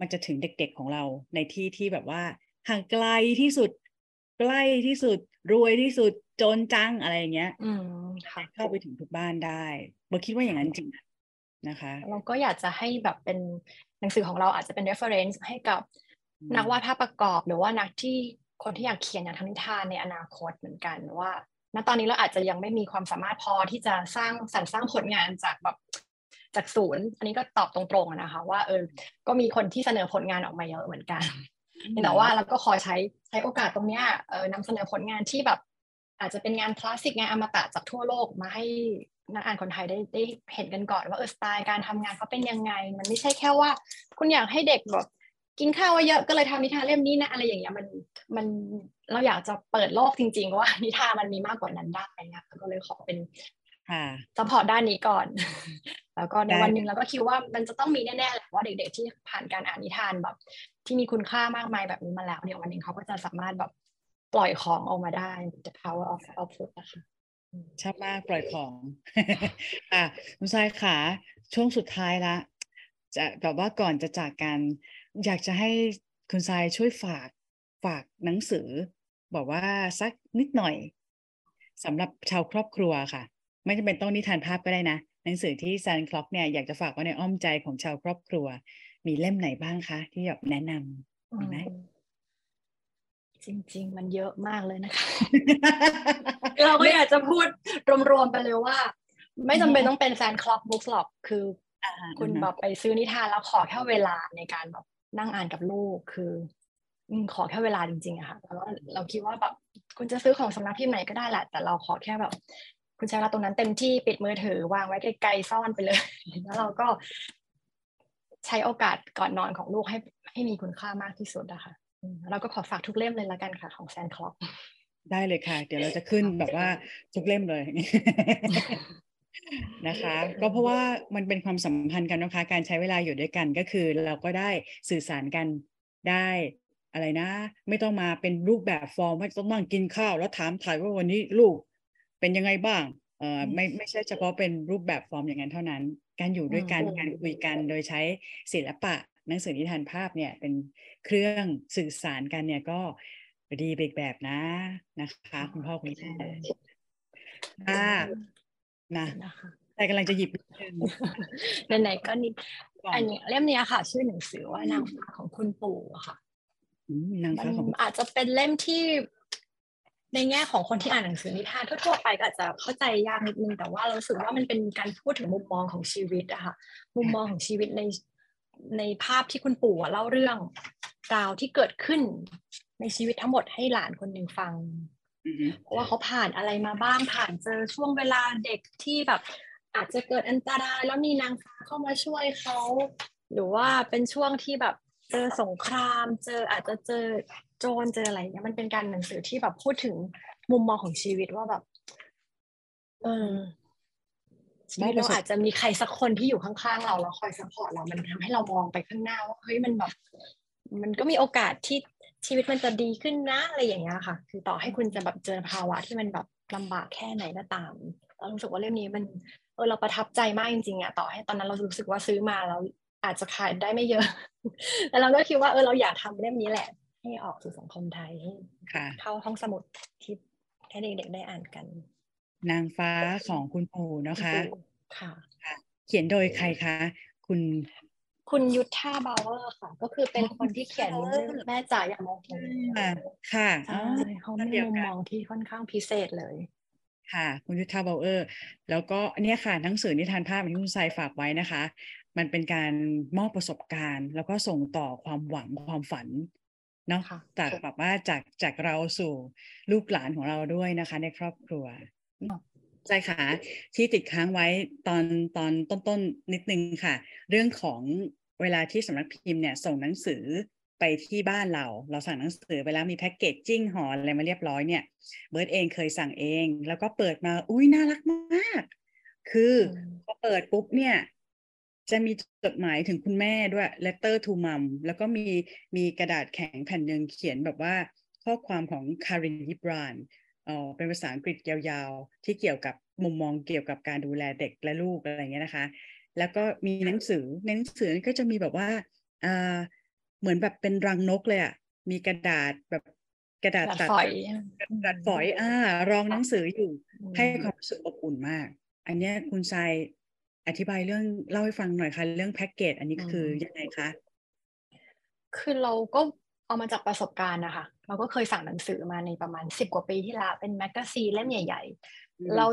มันจะถึงเด็กๆของเราในที่ที่แบบว่าห่างไกลที่สุดใกล้ที่สุด รวยที่สุดจนจังอะไรอย่างเงี้ยอืมเข้าไปถึงทุกบ้านได้เบอคิดว่าอย่างนั้นจริงนะคะ เราก็อยากจะให้แบบเป็นหนังสือของเราอาจจะเป็น reference ให้กับนักวาดภาพประกอบ หรือว่านักที่คนที่อยากเขียนอย่างทำนิทานในอนาคตเหมือนกันว่าณตอนนี้เราอาจจะยังไม่มีความสามารถพอที่จะสร้างสรรสร้างผลงานจากแบบ จากศูนย์ อันนี้ก็ตอบตรงๆนะคะ ว่าเออก็มีคนที่เสนอผลงานออกมาเยอะเหมือนกันแต่ว่าเราก็ขอใช้ใช้โอกาสตรงนี้เออนำเสนอผลงานที่แบบอาจจะเป็นงานคลาสสิกงานอมตะจากทั่วโลกมาให้นักอ่านคนไทยได้ได้เห็นกันก่อนว่าเออสไตล์การทำงานเขาเป็นยังไง มันไม่ใช่แค่ว่า คุณอยากให้เด็กแบบกินข้าวเยอะก็เลยทำนิทานเล่มนี้นะอะไรอย่างเงี้ยมันมันเราอยากจะเปิดโลกจริง ๆ ว่านิทานมันมีมากกว่านั้นได้นะก็เลยขอเป็น support ด้านนี้ก่อน แล้วก็ในวันหนึ่งเราก็คิดว่ามันจะต้องมีแน่ๆแหละว่าเด็ก ๆ ที่ผ่านการอ่านนิทานแบบ ที่มีคุณค่ามากมายแบบนี้มาแล้วเนี่ยวันหนึ่งเขาก็จะสามารถแบบปล่อยของออกมาได้ the power of output นะคะชอบมากปล่อยของอะคุณชายขาช่วงสุดท้ายละ จะแบบว่าก่อนจะจากกันอยากจะให้คุณทรายช่วยฝากฝากหนังสือ บอกว่าสักนิดหน่อยสำหรับชาวครอบครัวค่ะ ไม่จำเป็นต้องนิทานภาพก็ได้นะ หนังสือที่ซันคล็อกเนี่ยอยากจะฝากไว้ในอ้อมใจของชาวครอบครัว มีเล่มไหนบ้างคะ ที่อยากแนะนำมีไหมจริง ๆ มันเยอะมากเลยนะคะ เราก็อยากจะพูดรวมๆไปเลยว่า ไม่จำเป็นต้องเป็นแฟนคลับบุ๊กหรอก คือคุณแบบไปซื้อนิทานแล้วขอแค่เวลาในการแบบนั่งอ่านกับลูกคือขอแค่เวลาจริงๆอะค่ะแล้วเราคิดว่าแบบคุณจะซื้อของสำนักพิมพ์ไหนก็ได้แหละ แต่เราขอแค่แบบ คุณใช้เวลาตรงนั้นเต็มที่ปิดมือถือวางไว้ไกลๆซ่อนไปเลย แล้วเราก็ใช้โอกาสก่อนนอนของลูกให้ให้มีคุณค่ามากที่สุดอะคะเราก็ขอฝากทุกเล่มเลยละกันค่ะของแซนคล็อกได้เลยค่ะ เดี๋ยวเราจะขึ้นแบบว่าทุกเล่มเลยนะคะ ก็เพราะว่ามันเป็นความสัมพันธ์กันนะคะ การใช้เวลาอยู่ด้วยกันก็คือเราก็ได้สื่อสารกันได้อะไรนะ ไม่ต้องมาเป็นรูปแบบฟอร์มว่าต้องนั่งกินข้าว แล้วถามถ่ายว่าวันนี้ลูก เป็นยังไงบ้างเอ่อไม่ไม่ใช่เฉพาะเป็นรูปแบบฟอร์มอย่างนั้นเท่านั้น การอยู่ด้วยกันการคุยกันโดยใช้ศิลปะหนังสือนิทานภาพเนี่ยเป็นเครื่องสื่อสารกันเนี่ยก็ดีเบกแบบนะนะคะคุณพ่อคุณแม่ค่ะนะแต่กำลังจะหยิบไหนๆก็นิดอันนี้เล่มนี้ค่ะ ชื่อหนังสือว่านางฟ้าของคุณปู่ค่ะนางฟ้าของอาจจะเป็นเล่มที่ ในแง่ของคนที่อ่านหนังสือนิทานทั่วๆไปก็อาจจะเข้าใจยากนิดนึง แต่ว่าเราสึกว่ามันเป็นการพูดถึงมุมมองของชีวิตอะค่ะมุมมองของชีวิตในในภาพที่คุณปู่เล่าเรื่องราวที่เกิดขึ้นในชีวิตทั้งหมดให้หลานคนหนึ่งฟังเพราะว่าเขาผ่านอะไรมาบ้างผ่านเจอช่วงเวลาเด็กที่แบบ อาจจะเกิดอันตรายแล้วมีนางฟ้าเข้ามาช่วยเขา หรือว่าเป็นช่วงที่แบบเจอสงคราม เจออาจจะเจอ โจรเจออะไรเนี่ยมันเป็นการหนังสือที่แบบพูดถึงมุมมองของชีวิตว่าแบบ เออชีวิตเราอาจจะมีใครสักคนที่อยู่ข้างๆเราแล้วคอย support เรา มันทำให้เรามองไปข้างหน้าว่าเฮ้ยมันแบบ มันก็มีโอกาสที่ชีวิตมันจะดีขึ้นนะอะไรอย่างเงี้ยค่ะ คือต่อให้คุณจะแบบเจอภาวะที่มันแบบลำบากแค่ไหนก็ตามเรารู้สึกว่าเล่มนี้มันเออเราประทับใจมากจริงๆอะต่อให้ตอนนั้นเรารู้สึกว่าซื้อมาแล้วอาจจะขายได้ไม่เยอะ แต่เราก็คิดว่าเออเราอยากทำเล่มนี้แหละ ให้ออกสู่สังคมไทยให้เข้าห้องสมุดที่ให้เด็กๆได้อ่านกัน นางฟ้าของคุณปู่นะคะค่ะ เขียนโดยใครคะ คุณคุณยุทธาบาวเวอร์ค่ะ ก็คือเป็นคนที่เขียนแม่จ๋าอย่ามองผมค่ะเขามีมุมมองที่ค่อนข้างพิเศษเลย ค่ะ คุณยุทธาบาวเวอร์ แล้วก็อันนี้ค่ะหนังสือนิทานภาพที่คุณทรายฝากไว้นะคะ มันเป็นการมอบประสบการณ์ แล้วก็ส่งต่อความหวังความฝัน เนาะจากแบบว่าจากจากเราสู่ลูกหลานของเราด้วยนะคะ ในครอบครัวใช่ค่ะที่ติดค้างไว้ตอนตอนต้นๆนิดนึงค่ะ เรื่องของเวลาที่สำนักพิมพ์เนี่ยส่งหนังสือไปที่บ้านเรา เราสั่งหนังสือไปแล้วมี packaging ห่ออะไรมาเรียบร้อยเนี่ย เบิร์ดเองเคยสั่งเอง แล้วก็เปิดมาอุ้ยน่ารักมาก คือพอเปิดปุ๊บเนี่ย จะมีจดหมายถึงคุณแม่ด้วย letter to mom แล้วก็มีมีกระดาษแข็งแผ่นหนึ่งเขียนแบบว่าข้อความของคารินฮิบรานเออเป็นภาษาอังกฤษยาวๆ ที่เกี่ยวกับมุมมองเกี่ยวกับการดูแลเด็กและลูกอะไรเงี้ยนะคะ แล้วก็มีหนังสือในหนังสือก็จะมีแบบว่าอ่าเหมือนแบบเป็นรังนกเลยอะมีกระดาษแบบกระดาษตัดกระดาษฝอยอ่ารองหนังสืออยู่ให้ความรู้สึกอบอุ่นมาก อันนี้คุณทราย อธิบายเรื่องเล่าให้ฟังหน่อยค่ะ เรื่องแพ็กเกจอันนี้คือยังไงคะคือเราก็เอามาจากประสบการณ์นะคะ เราก็เคยสั่งหนังสือมาในประมาณสิบกว่าปีที่แล้วเป็น magazine เล่มใหญ่ ๆ เรา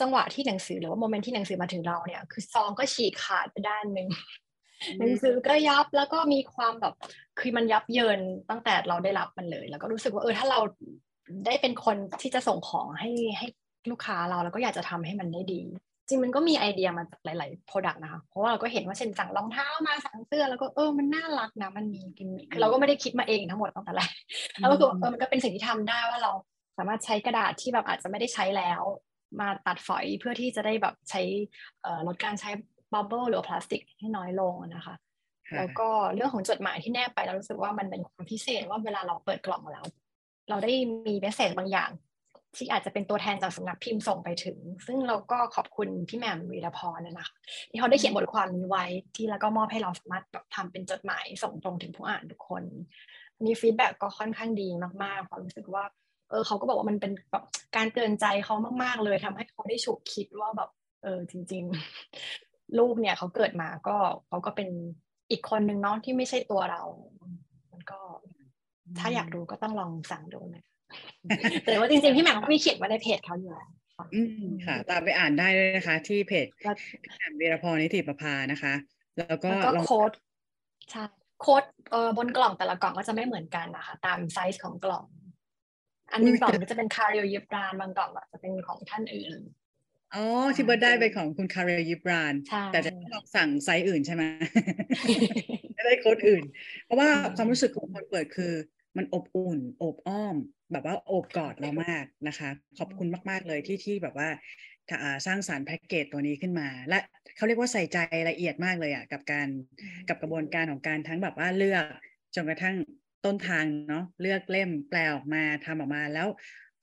จังหวะที่หนังสือหรือว่า moment ที่หนังสือมาถึงเราเนี่ย คือซองก็ฉีกขาดไปด้านหนึ่งหนังสือก็ยับแล้วก็มีความแบบคือมันยับเยินตั้งแต่เราได้รับมันเลย แล้วก็รู้สึกว่าเออถ้าเราได้เป็นคนที่จะส่งของให้ให้ลูกค้าเราแล้วก็อยากจะทำให้มันได้ดี จริงมันก็มีไอเดียมาจากหลาย ๆ Product นะคะ เพราะว่าเราก็เห็นว่าเช่นสั่งรองเท้ามาสั่งเสื้อแล้วก็เออมันน่ารักนะมันมีกิมมิคเราก็ไม่ได้คิดมาเองทั้งหมดตั้งแต่แรกแล้วก็คือเออมันก็เป็นสิ่งที่ทำได้ว่าเราสามารถใช้กระดาษที่แบบอาจจะไม่ได้ใช้แล้ว มาตัดฝอยเพื่อที่จะได้แบบใช้ลดการใช้ bubble หรือพลาสติกให้น้อยลงนะคะแล้วก็เรื่องของจดหมายที่แนบไปเรารู้สึกว่ามันเป็นความพิเศษว่าเวลาเราเปิดกล่องมาแล้ว เราได้มี message บางอย่าง ที่อาจจะเป็นตัวแทนจากสำนักพิมพ์ส่งไปถึง ซึ่งเราก็ขอบคุณพี่แหม่มวีรพรนะนะคะที่เขาได้เขียนบทความนี้ไว้ที่แล้วก็มอบให้เราสามารถทำเป็นจดหมายส่งตรงถึงผู้อ่านทุกคนนี้ feedback ก็ค่อนข้างดีมากๆความรู้สึกว่าเออเขาก็บอกว่ามันเป็นแบบการเตือนใจเขามาก ๆ เลยทำให้เขาได้ฉุกคิดว่าแบบเออจริง ๆ ลูกเนี่ยเขาเกิดมาก็เขาก็เป็นอีกคนหนึ่งเนาะที่ไม่ใช่ตัวเรา มันก็ถ้าอยากรู้ก็ต้องลองสั่งดูนะคะ แต่ว่าจริงๆพี่แหม่มก็มีเขียนไว้ในเพจเขาอยู่แล้วอืมค่ะ ตามไปอ่านได้เลยนะคะ ที่เพจพี่แหม่มวีรพรนิติประภานะคะ แล้วก็โค้ดใช่โค้ดเอ่อบนกล่องแต่ละกล่องก็จะไม่เหมือนกันนะคะ ตามไซส์ของกล่อง อันนึงกล่องก็จะเป็นคาลิล ยิบรานบางกล่องจะเป็นของท่านอื่นอ๋อที่เบิร์ดได้เป็นของคุณคาลิล ยิบราน แต่จะต้องสั่งไซส์อื่นใช่ไหมไม่ได้ quote อื่น เพราะว่าความรู้สึกของคนเปิดคือ มันอบอุ่น โอบอ้อม แบบว่าโอบกอดเรามากนะคะ ขอบคุณมาก ๆ เลยที่ที่แบบว่าสร้างสรรค์แพ็กเกจตัวนี้ขึ้นมา และเขาเรียกว่าใส่ใจละเอียดมากเลยอะกับการกับกระบวนการของการทั้งแบบว่าเลือกจนกระทั่งต้นทางเนาะเลือกเล่มแปลออกมาทำออกมาแล้ว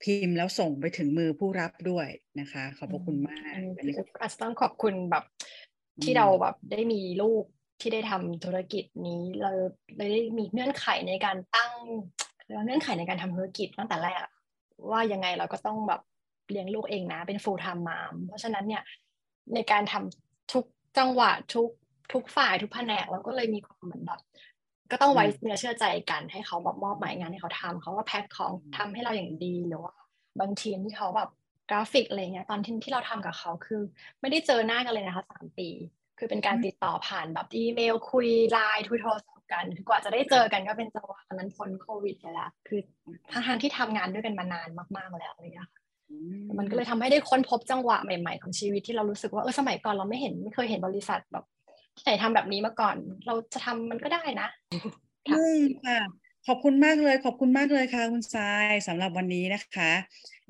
พิมพ์แล้วส่งไปถึงมือผู้รับด้วยนะคะ ขอบพระคุณมากอันนี้อาจจะต้องขอบคุณแบบที่เราแบบได้มีลูกที่ได้ทำธุรกิจนี้เราเลยได้มีเงื่อนไขในการตั้ง เงื่อนไขในการทำธุรกิจตั้งแต่แรก ว่ายังไงเราก็ต้องแบบเลี้ยงลูกเองนะเป็น full time mom เพราะฉะนั้นเนี่ยในการทำทุกจังหวะทุกทุกฝ่ายทุกแผนกเราก็เลยมีความเหมือนแบบก็ต้องไว้เนื้อเชื่อใจกันให้เขาแบบมอบหมายงานให้เขาทำเขาก็แพ็คของทำให้เราอย่างดีหรือว่าบางทีมที่เขาแบบกราฟิกอะไรเงี้ยตอนที่ที่เราทำกับเขาคือ ไม่ได้เจอหน้ากันเลยนะคะสามปี คือเป็นการติดต่อผ่านแบบอีเมลคุยไลน์ทุยโทรศัพท์ กันคือกว่าจะได้เจอกันก็เป็นจังหวะตอนนั้นพ้นโควิดไปแล้วคือทั้งที่ทำงานด้วยกันมานานมากๆแล้วอะไรเงี้ยมันก็เลยทำให้ได้ค้นพบจังหวะใหม่ๆของชีวิตที่เรารู้สึกว่าเออสมัยก่อนเราไม่เห็นไม่เคยเห็นบริษัทแบบที่ไหนทำแบบนี้มาก่อน เราจะทำมันก็ได้นะอืมค่ะขอบคุณมากเลย ขอบคุณมากเลยค่ะ คุณทรายสำหรับวันนี้นะคะ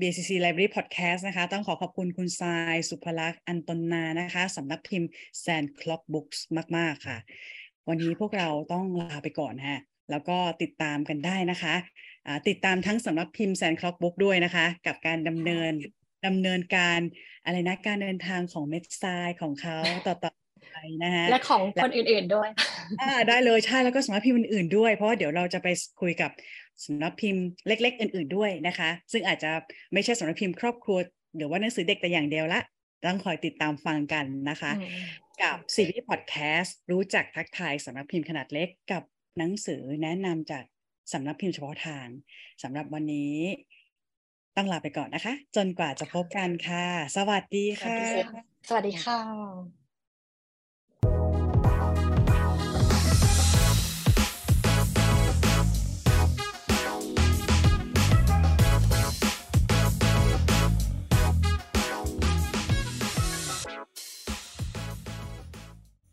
BCC Library Podcast นะคะ ต้องขอขอบคุณคุณทราย สุภลักษณ์อันตนานะคะสำนักพิมพ์ Sand Clock Books มาก ๆ ค่ะ วันนี้พวกเราต้องลาไปก่อนฮะ แล้วก็ติดตามกันได้นะคะติดตามทั้งสำนักพิมพ์ Sand Clock Book ด้วยนะคะ กับการดำเนินดำเนินการอะไรนะการเดินทางของเม็ดทรายของเขาต่อไปนะฮะและของคนอื่นๆด้วยอ่าได้เลยใช่แล้วก็สำนักพิมพ์อื่นๆด้วย เพราะว่าเดี๋ยวเราจะไปคุยกับสำนักพิมพ์เล็ก ๆ อื่น ๆด้วยนะคะ ซึ่งอาจจะไม่ใช่สำนักพิมพ์ครอบครัวหรือว่าหนังสือเด็กแต่อย่างเดียวละต้องคอยติดตามฟังกันนะคะ กับซีรีส์พอดแคสต์รู้จักทักทายสำนักพิมพ์ขนาดเล็กกับหนังสือแนะนำจากสำนักพิมพ์เฉพาะทางสำหรับวันนี้ต้องลาไปก่อนนะคะ จนกว่าจะพบกันค่ะ สวัสดีค่ะ สวัสดีค่ะ